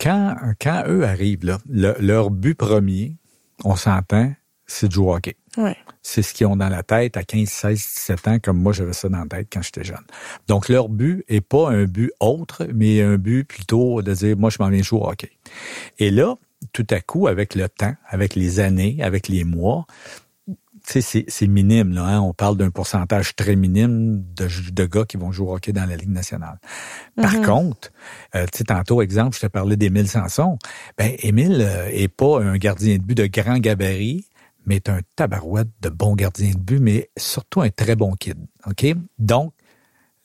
quand, quand eux arrivent, là, le- leur but premier, on s'entend, c'est de jouer au hockey. ouais C'est ce qu'ils ont dans la tête à 15, 16, 17 ans, comme moi j'avais ça dans la tête quand j'étais jeune. Donc leur but est pas un but autre, mais un but plutôt de dire moi je m'en viens jouer au hockey. Et là, tout à coup, avec le temps, avec les années, avec les mois, tu sais, c'est, c'est minime, là. hein. On parle d'un pourcentage très minime de, de gars qui vont jouer au hockey dans la Ligue nationale. Par contre, euh, tu sais, tantôt, exemple, je te parlais d'Émile Sanson. Ben, Émile euh, est pas un gardien de but de grand gabarit, mais est un tabarouette de bon gardien de but, mais surtout un très bon kid. OK? Donc,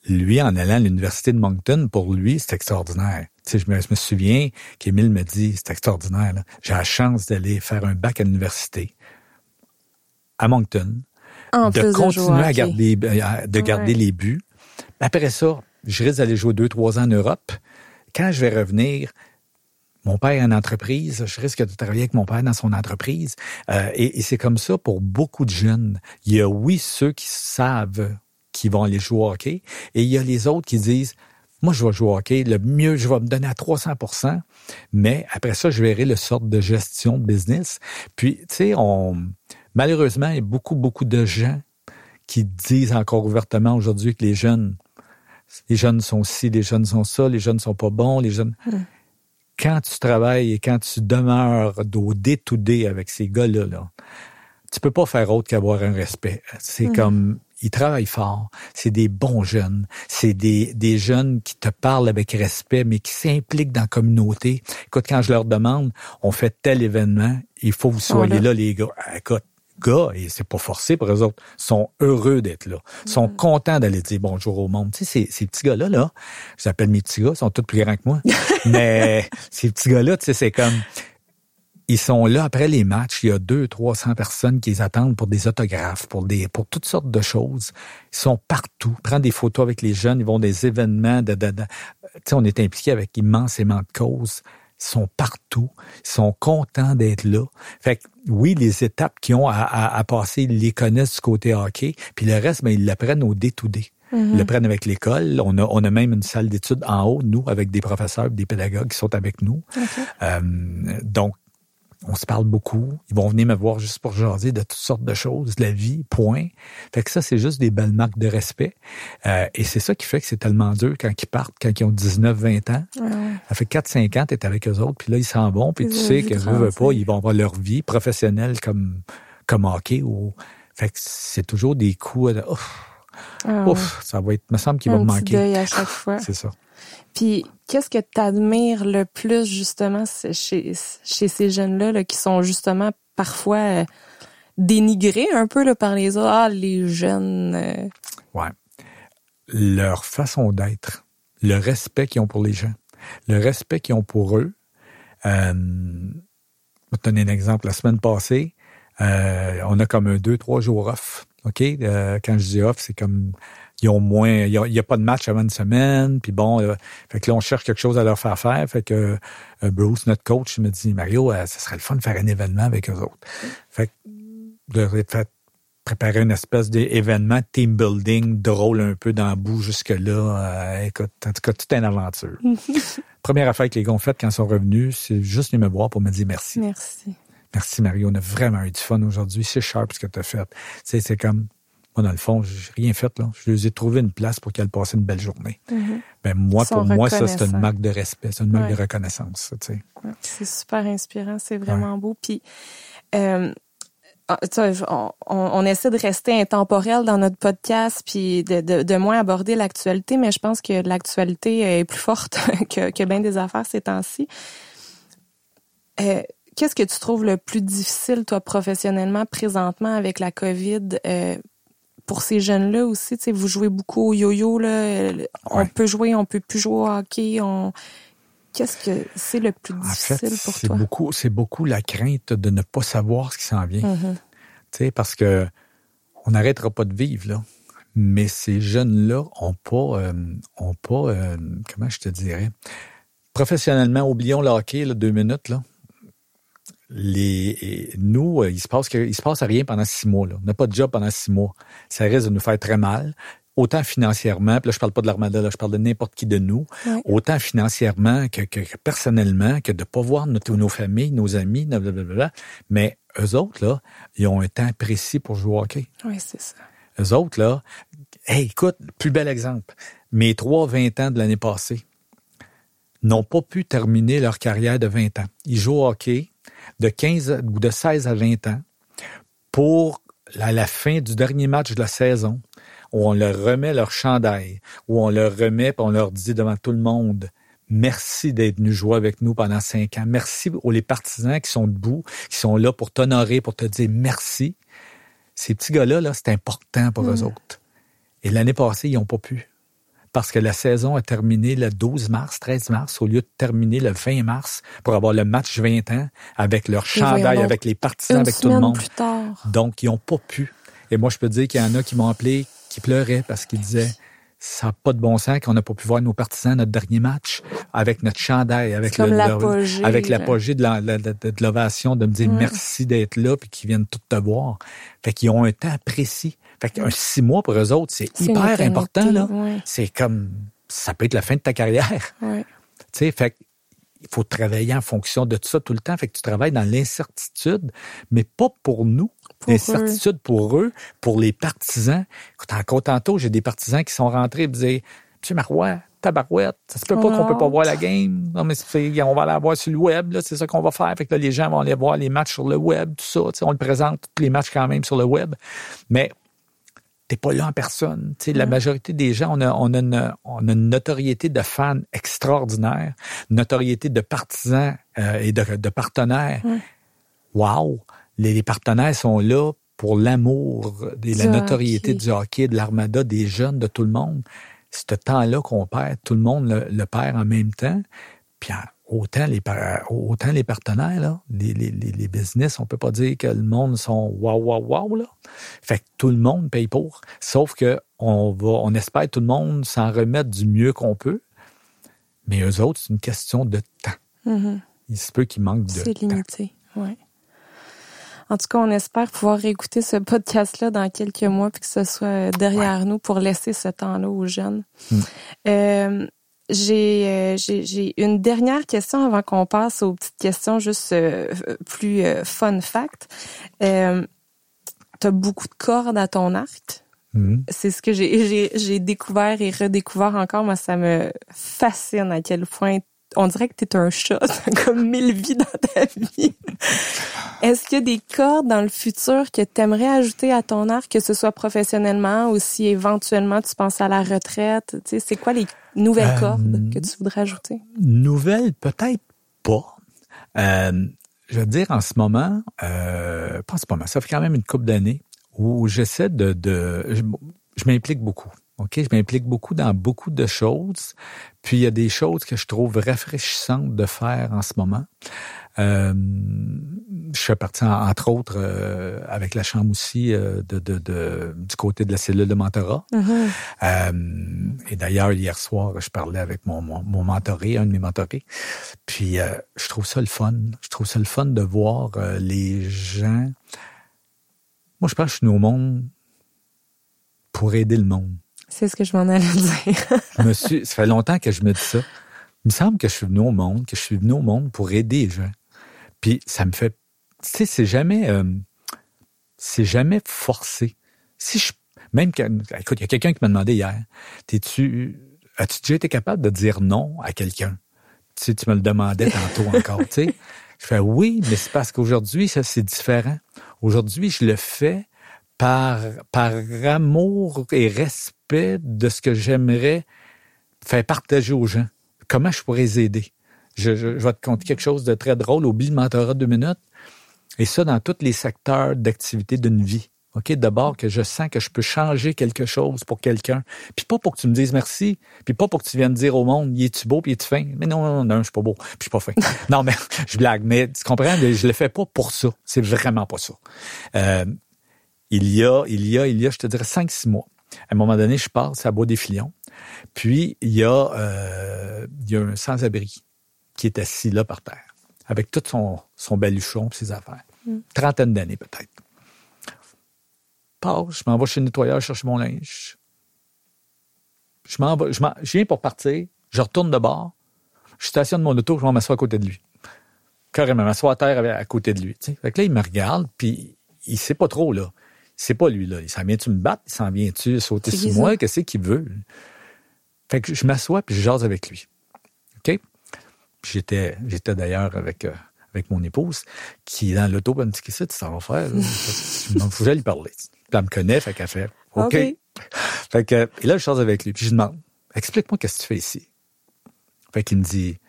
lui, en allant à l'université de Moncton, pour lui, c'est extraordinaire. Tu sais, je me, je me souviens qu'Émile me dit, c'est extraordinaire. là. J'ai la chance d'aller faire un bac à l'université à Moncton, en de continuer à garder, de garder Ouais. les buts. Après ça, je risque d'aller jouer deux, trois ans en Europe. Quand je vais revenir, mon père a une entreprise, je risque de travailler avec mon père dans son entreprise. Euh, et c'est comme ça pour beaucoup de jeunes. Il y a, oui, ceux qui savent qu'ils vont aller jouer au hockey, et il y a les autres qui disent, moi, je vais jouer au hockey, le mieux, je vais me donner à 300% mais après ça, je verrai le sort de gestion de business. Puis, tu sais, on, malheureusement, il y a beaucoup, beaucoup de gens qui disent encore ouvertement aujourd'hui que les jeunes, les jeunes sont ci, les jeunes sont ça, les jeunes sont pas bons, les jeunes. Quand tu travailles et quand tu demeures au day-to-day avec ces gars-là, là, tu peux pas faire autre qu'avoir un respect. C'est comme, ils travaillent fort, c'est des bons jeunes, c'est des, des jeunes qui te parlent avec respect, mais qui s'impliquent dans la communauté. Écoute, quand je leur demande, on fait tel événement, il faut que vous soyez là. là, les gars. Écoute, gars, et c'est pas forcé pour eux autres, sont heureux d'être là, sont contents d'aller dire bonjour au monde. Tu sais, ces, ces petits gars-là, là, je les appelle mes petits gars, ils sont tous plus grands que moi, mais ces petits gars-là, tu sais, c'est comme, ils sont là après les matchs. Il y a deux, trois cents personnes qui les attendent pour des autographes, pour des, pour toutes sortes de choses. Ils sont partout. Ils prennent des photos avec les jeunes. Ils vont à des événements. De, de, de- Tu sais, on est impliqué avec immensément de causes. Sont partout, ils sont contents d'être là. Fait que oui, les étapes qu'ils ont à, passer, ils les connaissent du côté hockey, puis le reste, ben, ils l'apprennent au day-to-day. Ils le prennent avec l'école. On a, on a même une salle d'études en haut, nous, avec des professeurs, des pédagogues qui sont avec nous. Euh, donc, on se parle beaucoup. Ils vont venir me voir juste pour jaser de toutes sortes de choses, de la vie, point. Fait que ça, c'est juste des belles marques de respect. Euh, et c'est ça qui fait que c'est tellement dur quand ils partent, quand ils ont 19, 20 ans. Ça fait 4, 5 ans, t'es avec eux autres, puis là, ils s'en vont, puis tu sais que ne veulent pas, ils vont avoir leur vie professionnelle comme, comme hockey. Ou... Fait que c'est toujours des coups de, ah ouf, ça va être, me semble qu'il va me manquer. à chaque fois. c'est ça. Puis, qu'est-ce que tu admires le plus, justement, chez, chez ces jeunes-là, qui sont justement parfois euh, dénigrés un peu là, par les autres? Ah, les jeunes. Euh. Ouais. Leur façon d'être, le respect qu'ils ont pour les gens, le respect qu'ils ont pour eux. Euh, je vais te donner un exemple. La semaine passée, euh, on a comme un deux, trois jours off. OK? quand je dis off, c'est comme ils ont moins, il y a, pas de match avant une semaine, puis bon, euh, fait que là on cherche quelque chose à leur faire faire, fait que euh, Bruce, notre coach, me dit Mario, euh, ça serait le fun de faire un événement avec eux autres. Fait que de fait préparer une espèce d'événement team building drôle un peu dans le bout jusque là. écoute, en tout cas, toute une aventure. Première affaire que les gars ont faite quand ils sont revenus, c'est juste venir me voir pour me dire merci. Merci. Merci Mario, on a vraiment eu du fun aujourd'hui. C'est sharp ce que tu as fait. Tu c'est comme moi, dans le fond, j'ai rien fait. Là. Je les ai trouvé une place pour qu'elles passent une belle journée. Mm-hmm. Ben, moi, pour moi, ça, c'est une marque de respect, c'est une marque de reconnaissance. c'est super inspirant, c'est vraiment beau. Puis, euh, ah, on, on, essaie de rester intemporel dans notre podcast, puis de, de, moins aborder l'actualité, mais je pense que l'actualité est plus forte que, que bien des affaires ces temps-ci. Euh, Qu'est-ce que tu trouves le plus difficile, toi, professionnellement, présentement, avec la COVID? Euh, pour ces jeunes-là aussi, tu vous jouez beaucoup au yo-yo, là. On peut jouer, on peut plus jouer au hockey. On... Qu'est-ce que c'est le plus difficile pour toi? Beaucoup, c'est beaucoup la crainte de ne pas savoir ce qui s'en vient. Tu sais, parce que on n'arrêtera pas de vivre, là. Mais ces jeunes-là ont pas, euh, ont pas, euh, comment je te dirais, professionnellement, oublions le hockey, là, deux minutes, là les, nous, euh, il se passe il se passe rien pendant six mois. Là. On n'a pas de job pendant six mois. Ça risque de nous faire très mal. Autant financièrement, puis là, je parle pas de l'armada, là, je parle de n'importe qui de nous. Autant financièrement que, que, personnellement, que de pas voir notre, nos familles, nos amis, blablabla. Mais eux autres, là, ils ont un temps précis pour jouer au hockey. Oui, c'est ça. Eux autres, là, hey, écoute, plus bel exemple. Mes trois 20 ans de l'année passée n'ont pas pu terminer leur carrière de 20 ans. Ils jouent au hockey, de 15 ou de 16 à 20 ans pour à la fin du dernier match de la saison où on leur remet leur chandail, où on leur remet et on leur dit devant tout le monde Merci d'être venu jouer avec nous pendant cinq ans. Merci aux les partisans qui sont debout, qui sont là pour t'honorer, pour te dire merci. Ces petits gars-là, -là, c'est important pour eux mm. autres. Et l'année passée, ils n'ont pas pu parce que la saison a terminé le 12 mars, 13 mars, au lieu de terminer le 20 mars pour avoir le match 20 ans avec leur chandail, avec les partisans, avec tout le monde. Plus tard. Donc, ils n'ont pas pu. Et moi, je peux dire qu'il y en a qui m'ont appelé, qui pleuraient parce qu'ils disaient ça n'a pas de bon sens qu'on n'a pas pu voir nos partisans notre dernier match avec notre chandail, avec le, l'apogée, avec l'apogée de, l'ovation, de, me dire merci d'être là puis qu'ils viennent tout te voir. Fait qu'ils ont un temps précis. Fait qu'un six mois pour eux autres, c'est hyper important, là. C'est comme, ça peut être la fin de ta carrière. Tu sais, fait il faut travailler en fonction de tout ça tout le temps. Fait que tu travailles dans l'incertitude, mais pas pour nous. L'incertitude pour eux, pour les partisans. Encore tantôt, j'ai des partisans qui sont rentrés et disaient, Monsieur Marois, tabarouette, ça se peut pas qu'on peut pas voir la game. Non, mais on va la voir sur le web, c'est ça qu'on va faire. Fait que là, les gens vont aller voir les matchs sur le web, tout ça. On le présente, tous les matchs quand même sur le web. Mais t'es pas là en personne. La majorité des gens, on a, on, a une, on a une notoriété de fans extraordinaire, notoriété de partisans euh, et de, de partenaires. Wow! Les, les, partenaires sont là pour l'amour, et la notoriété du hockey, de l'armada, des jeunes, de tout le monde. C'est ce temps-là qu'on perd. Tout le monde le, le, perd en même temps. Puis autant les, autant les partenaires, là, les, les, les, business, on peut pas dire que le monde sont waouh, waouh, waouh, là. Fait que tout le monde paye pour. Sauf que on va, on espère tout le monde s'en remettre du mieux qu'on peut. Mais eux autres, c'est une question de temps. Mm-hmm. il se peut qu'il manque de C'est limité, oui. En tout cas, on espère pouvoir réécouter ce podcast-là dans quelques mois puis que ce soit derrière nous pour laisser ce temps-là aux jeunes. Mm. Euh, j'ai, euh, j'ai, j'ai une dernière question avant qu'on passe aux petites questions juste euh, plus euh, fun fact. Euh, tu as beaucoup de cordes à ton arc. Mhm. C'est ce que j'ai, j'ai, j'ai découvert et redécouvert encore. Moi, ça me fascine à quel point on dirait que tu es un chat, t'as comme mille vies dans ta vie. Est-ce qu'il y a des cordes dans le futur que tu aimerais ajouter à ton arc, que ce soit professionnellement ou si éventuellement tu penses à la retraite? Tu sais, c'est quoi les nouvelles Euh, cordes que tu voudrais ajouter? Nouvelle, peut-être pas. Euh, je veux dire, en ce moment, euh, pas en ce moment, ça fait quand même une couple d'années où j'essaie de... de je, je m'implique beaucoup. OK? Je m'implique beaucoup dans beaucoup de choses. Puis il y a des choses que je trouve rafraîchissantes de faire en ce moment. Euh, je fais partie, en- entre autres, euh, avec la Chambre aussi, euh, de, de, de- du côté de la cellule de mentorat. Mhm. Euh, et d'ailleurs, hier soir, je parlais avec mon, mon, mon mentoré, un de mes mentorés. Puis, euh, je trouve ça le fun. Je trouve ça le fun de voir euh, les gens. Moi, je pense que je suis au monde pour aider le monde. C'est ce que je m'en allais dire. Suis, ça fait longtemps que je me dis ça. Il me semble que je suis venu au monde, que je suis venu au monde pour aider les gens. Puis ça me fait, tu sais, c'est jamais, euh, c'est jamais forcé. Si je, même que, écoute, il y a quelqu'un qui m'a demandé hier, t'es-tu, as-tu déjà été capable de dire non à quelqu'un? Tu sais, tu me le demandais tantôt encore, tu sais. Je fais oui, mais c'est parce qu'aujourd'hui, ça, c'est différent. Aujourd'hui, je le fais par, par amour et respect de ce que j'aimerais faire partager aux gens. Comment je pourrais les aider? Je, vais te conter quelque chose de très drôle. Oublie le mentorat deux minutes. Et ça, dans tous les secteurs d'activité d'une vie. OK? D'abord, que je sens que je peux changer quelque chose pour quelqu'un. Puis pas pour que tu me dises merci. Puis pas pour que tu viennes dire au monde, es tu beau? Puis es-tu fin? Mais non, non, non, je suis pas beau. Puis je suis pas fin. non, mais je blague. Mais tu comprends? Je le fais pas pour ça. C'est vraiment pas ça. Euh, il y a, il y a, il y a, je te dirais, cinq, six mois. À un moment donné, je passe à Bois des Filions. Puis, il y a, euh, il y a un sans-abri qui est assis là par terre, avec tout son, son baluchon et ses affaires. Trentaine d'années, peut-être. Passe, je m'en vais chez le nettoyeur chercher mon linge. Je m'en vais, je, viens pour partir, je retourne de bord, je stationne mon auto, je vais m'asseoir à côté de lui. Carrément, m'asseoir à terre à côté de lui. Fait que là, il me regarde, puis il sait pas trop, là. C'est pas lui, là. Il s'en vient-tu me battre? Il s'en vient-tu sauter sur moi? Qu'est-ce qu'il veut? Fait que je m'assois puis je jase avec lui. OK? J'étais, j'étais d'ailleurs avec, euh, avec mon épouse qui est dans l'auto. Elle me dit, qu'est-ce que tu t'en vas faire? que j'aille lui parler. Puis elle me connaît, fait qu'elle fait, OK. OK. Fait que, et là, je jase avec lui. Puis je lui demande, explique-moi qu'est-ce que tu fais ici. Fait qu'il me dit,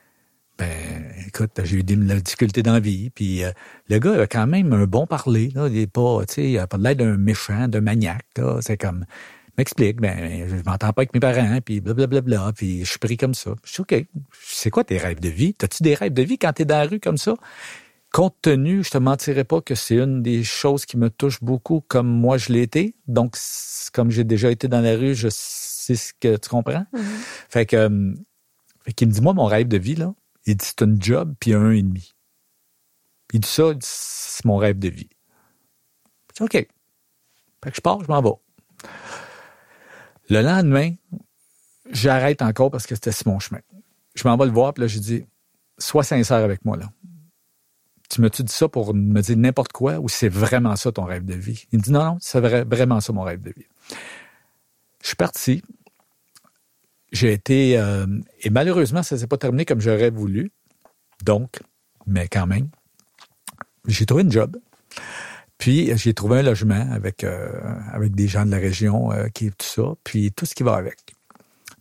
ben, écoute, j'ai eu des de la difficulté dans la vie. Puis euh, le gars a quand même un bon parler. Là. Il est pas, tu sais, il a pas l'air d'un méchant, d'un maniaque. C'est comme, m'explique, ben, je m'entends pas avec mes parents, puis blablabla, puis je suis pris comme ça. Je suis OK. C'est quoi tes rêves de vie? T'as-tu des rêves de vie quand t'es dans la rue comme ça? Compte tenu, je te mentirais pas que c'est une des choses qui me touche beaucoup comme moi je l'ai été. Donc, comme j'ai déjà été dans la rue, je sais ce que tu comprends. Fait que, euh, fait qu'il me dit, moi, mon rêve de vie, là, il dit, c'est une job puis un et demi. Il dit ça, c'est mon rêve de vie. Je dis, OK. Je pars, je m'en vais. Le lendemain, j'arrête encore parce que c'était mon chemin. Je m'en vais le voir, puis là, j'ai dit, sois sincère avec moi, là. Tu me-tu dit ça pour me dire n'importe quoi ou c'est vraiment ça ton rêve de vie? Il me dit, non, non, c'est vrai- vraiment ça mon rêve de vie. Je suis parti. J'ai été, euh, et malheureusement, ça s'est pas terminé comme j'aurais voulu. Donc, mais quand même, j'ai trouvé une job. Puis j'ai trouvé un logement avec euh, avec des gens de la région euh, qui tout ça, puis tout ce qui va avec.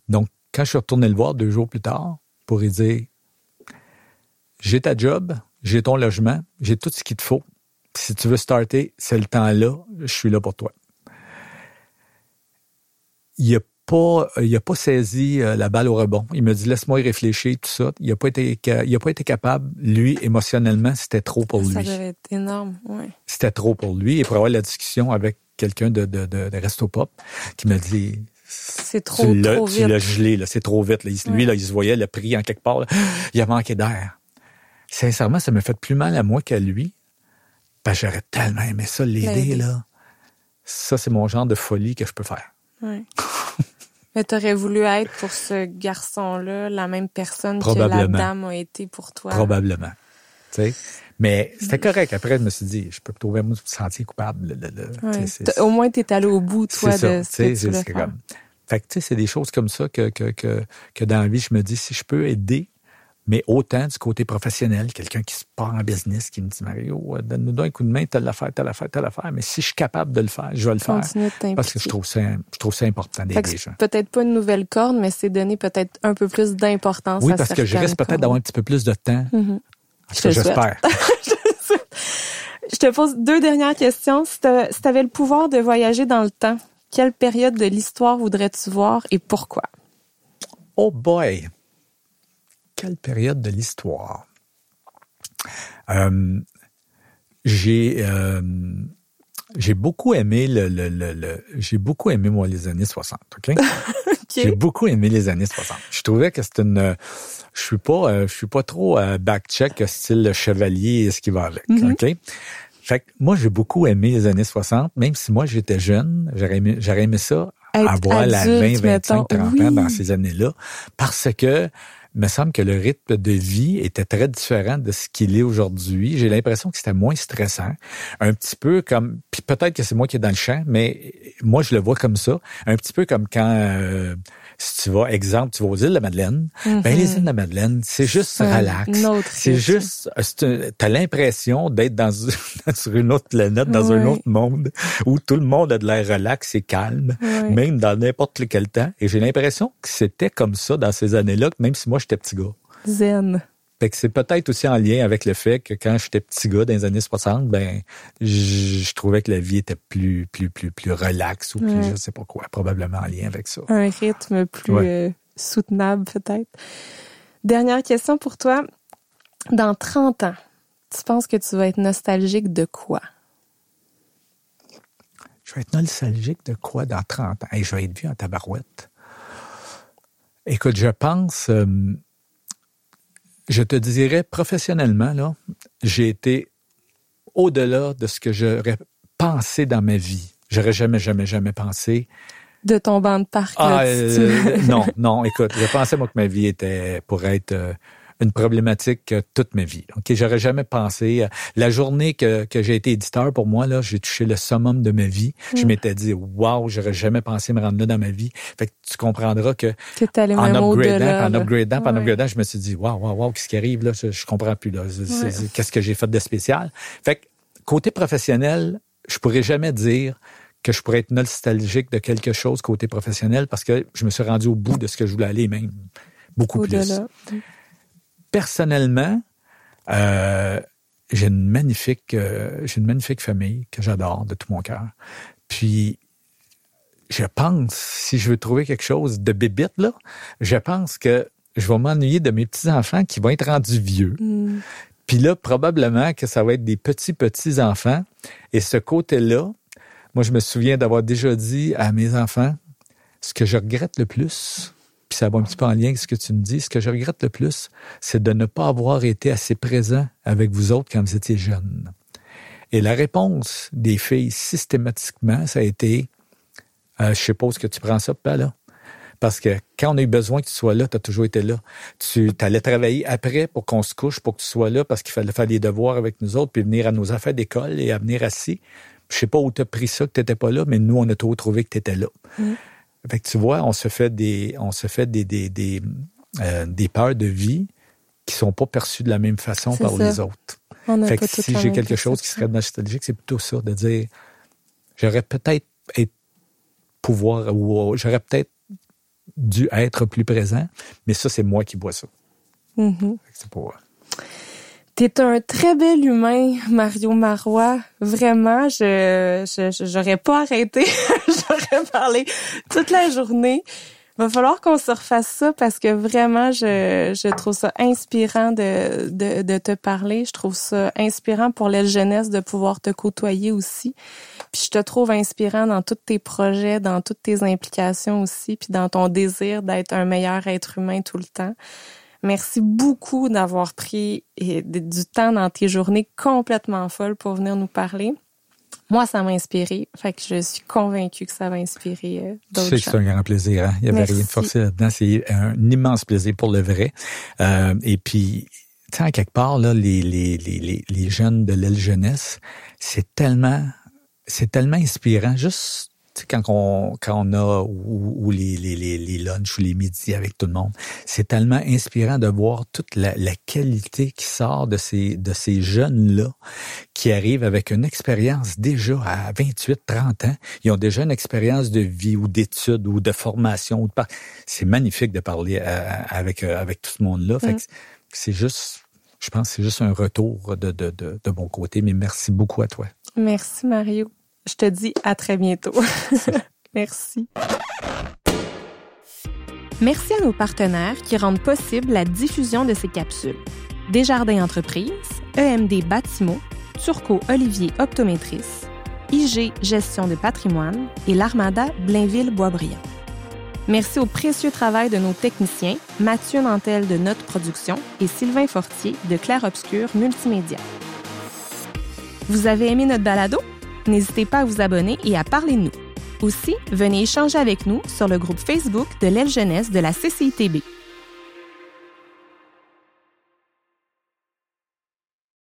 Donc quand je suis retourné le voir deux jours plus tard pour lui dire j'ai ta job, j'ai ton logement, j'ai tout ce qu'il te faut. Si tu veux starter, c'est le temps là, je suis là pour toi. Il a pas, il a pas saisi euh, la balle au rebond. Il me dit laisse-moi y réfléchir tout ça. Il a pas été, il a pas été capable. Lui émotionnellement, c'était trop pour Ça lui devait être énorme, ouais. c'était trop pour lui. Et pour avoir la discussion avec quelqu'un de, de, de, de Resto Pop qui m'a dit C'est trop, tu l'as, trop tu vite. l'as gelé, là, c'est trop vite. Là. Il- Lui, là, il se voyait le prix en quelque part. là. Il a manqué d'air. sincèrement, ça me fait plus mal à moi qu'à lui. Parce que j'aurais tellement aimé ça, l'aider, là. Ça, c'est mon genre de folie que je peux faire. T'aurais voulu être pour ce garçon-là la même personne que la dame a été pour toi? Probablement. sais? Mais c'était correct. Après, je me suis dit, je peux trouver un sentier coupable. Au moins, tu es allé au bout, toi, de ce que tu. Comme... Fait que, tu sais, c'est des choses comme ça que, que, que, que dans la vie, je me dis, si je peux aider, mais autant du côté professionnel, quelqu'un qui se part en business, qui me dit, Mario, euh, donne-nous un coup de main, telle affaire, telle affaire, telle affaire. Mais si je suis capable de le faire, je vais le faire. Parce que je trouve ça, je trouve ça important d'aider les gens. Peut-être pas une nouvelle corde, mais c'est donner peut-être un peu plus d'importance oui, parce que je risque peut-être d'avoir un petit peu plus de temps. Mm-hmm. J'espère. je te pose deux dernières questions. Si tu avais le pouvoir de voyager dans le temps, quelle période de l'histoire voudrais-tu voir et pourquoi? Oh boy! Quelle période de l'histoire? Euh, j'ai euh, j'ai beaucoup aimé le, le, le, j'ai beaucoup aimé moi les années 60, OK? J'ai beaucoup aimé les années 60. Je trouvais que c'était une je suis pas euh, je suis pas trop euh, back-check style chevalier et ce qui va avec, mm-hmm. OK? Fait que moi j'ai beaucoup aimé les années 60, même si moi j'étais jeune, j'aurais aimé, j'aurais aimé ça avoir la 20, 25, 30 ans dans ces années-là parce que me semble que le rythme de vie était très différent de ce qu'il est aujourd'hui. J'ai l'impression que c'était moins stressant. Un petit peu comme, puis peut-être que c'est moi qui est dans le champ, mais moi je le vois comme ça. Un petit peu comme quand euh, si tu vas, exemple, tu vas aux îles de la Madeleine, ben les mm-hmm. îles de la Madeleine, c'est juste relax. C'est juste, t'as l'impression d'être dans, sur une autre planète, dans un autre monde, où tout le monde a de l'air relax et calme, même dans n'importe quel temps. Et j'ai l'impression que c'était comme ça dans ces années-là, même si moi j'étais petit gars. Zen. Fait que c'est peut-être aussi en lien avec le fait que quand j'étais petit gars dans les années 60, ben je, trouvais que la vie était plus plus plus plus relaxe ou plus je sais pas quoi, probablement en lien avec ça. Un rythme plus euh, soutenable peut-être. Dernière question pour toi. Dans 30 ans, tu penses que tu vas être nostalgique de quoi? Je vais être nostalgique de quoi dans 30 ans? Et je vais être vu en tabarouette. Écoute, je pense... Euh, je te dirais professionnellement, là, j'ai été au-delà de ce que j'aurais pensé dans ma vie. J'aurais jamais, jamais, jamais pensé. De ton banc de parc. Ah, euh, non, non, écoute, je pensais moi que ma vie était pour être euh, une problématique toute ma vie. Ok, j'aurais jamais pensé. Euh, la journée que, que j'ai été éditeur, pour moi là, j'ai touché le summum de ma vie. Je mm. m'étais dit, waouh, j'aurais jamais pensé me rendre là dans ma vie. Fait que tu comprendras que, en, upgradant, en upgradant, en upgradant, je me suis dit, waouh, waouh, waouh, qu'est-ce qui arrive là? Je, je comprends plus là. Qu'est-ce que j'ai fait de spécial? Fait que côté professionnel, je pourrais jamais dire que je pourrais être nostalgique de quelque chose côté professionnel parce que je me suis rendu au bout de ce que je voulais aller, même beaucoup plus personnellement, euh, j'ai une magnifique, euh, j'ai une magnifique famille que j'adore de tout mon cœur. Puis, je pense, si je veux trouver quelque chose de bébite, là, je pense que je vais m'ennuyer de mes petits-enfants qui vont être rendus vieux. Mm. Puis là, probablement que ça va être des petits-petits-enfants. Et ce côté-là, moi, je me souviens d'avoir déjà dit à mes enfants, ce que je regrette le plus, puis ça va un petit peu en lien avec ce que tu me dis, ce que je regrette le plus, c'est de ne pas avoir été assez présent avec vous autres quand vous étiez jeunes. Et la réponse des filles systématiquement, ça a été euh, Je suppose que tu prends ça, pas là. Parce que quand on a eu besoin que tu sois là, tu as toujours été là. Tu allais travailler après pour qu'on se couche, pour que tu sois là, parce qu'il fallait faire des devoirs avec nous autres, puis venir à nos affaires d'école et à venir assis. Je sais pas où tu as pris ça, que tu pas là, mais nous, on a toujours trouvé que tu étais là. Mm. Fait que tu vois, on se fait des, on se fait des, des, des, euh, des peurs de vie qui sont pas perçues de la même façon par les autres. fait que si j'ai quelque chose qui serait nostalgique, c'est plutôt ça, de dire, j'aurais peut-être être pouvoir, ou j'aurais peut-être dû être plus présent, mais ça, c'est moi qui vois ça. Mm-hmm. C'est pour T'es un très bel humain, Mario Marois. Vraiment, je, j'aurais pas arrêté. parlé toute la journée. Va falloir qu'on se refasse ça parce que vraiment, je, je trouve ça inspirant de, de, de te parler. Je trouve ça inspirant pour la jeunesse de pouvoir te côtoyer aussi. Puis je te trouve inspirant dans tous tes projets, dans toutes tes implications aussi, puis dans ton désir d'être un meilleur être humain tout le temps. Merci beaucoup d'avoir pris du temps dans tes journées complètement folles pour venir nous parler. Moi, ça m'a inspiré. Fait que je suis convaincue que ça va inspirer euh, d'autres gens. sais que c'est un grand plaisir. Hein? Il n'y avait rien de forcé là-dedans. C'est un immense plaisir pour le vrai. Euh, et puis, tu sais, quelque part, là, les, les, les, les jeunes de l'aile jeunesse, c'est tellement, c'est tellement inspirant. Juste quand on, quand on a ou, les, les, les, les lunchs ou les midis avec tout le monde, c'est tellement inspirant de voir toute la, la, qualité qui sort de ces, de ces jeunes-là qui arrivent avec une expérience déjà à 28, 30 ans. Ils ont déjà une expérience de vie ou d'études ou de formation. Ou de... C'est magnifique de parler euh, avec, euh, avec tout ce monde-là. Mm. c'est juste, je pense que c'est juste un retour de, de, de, de mon côté, mais merci beaucoup à toi. Merci Mario. Je te dis à très bientôt. Merci. Merci à nos partenaires qui rendent possible la diffusion de ces capsules. Desjardins Entreprises, EMD Bâtimo, Turco Olivier Optométrice, IG Gestion de patrimoine et l'Armada Blainville-Boisbriand. Merci au précieux travail de nos techniciens, Mathieu Nantel de Notre Production et Sylvain Fortier de Claire Obscur Multimédia. Vous avez aimé notre balado? N'hésitez pas à vous abonner et à parler de nous. Aussi, venez échanger avec nous sur le groupe Facebook de l'aile jeunesse de la CCITB.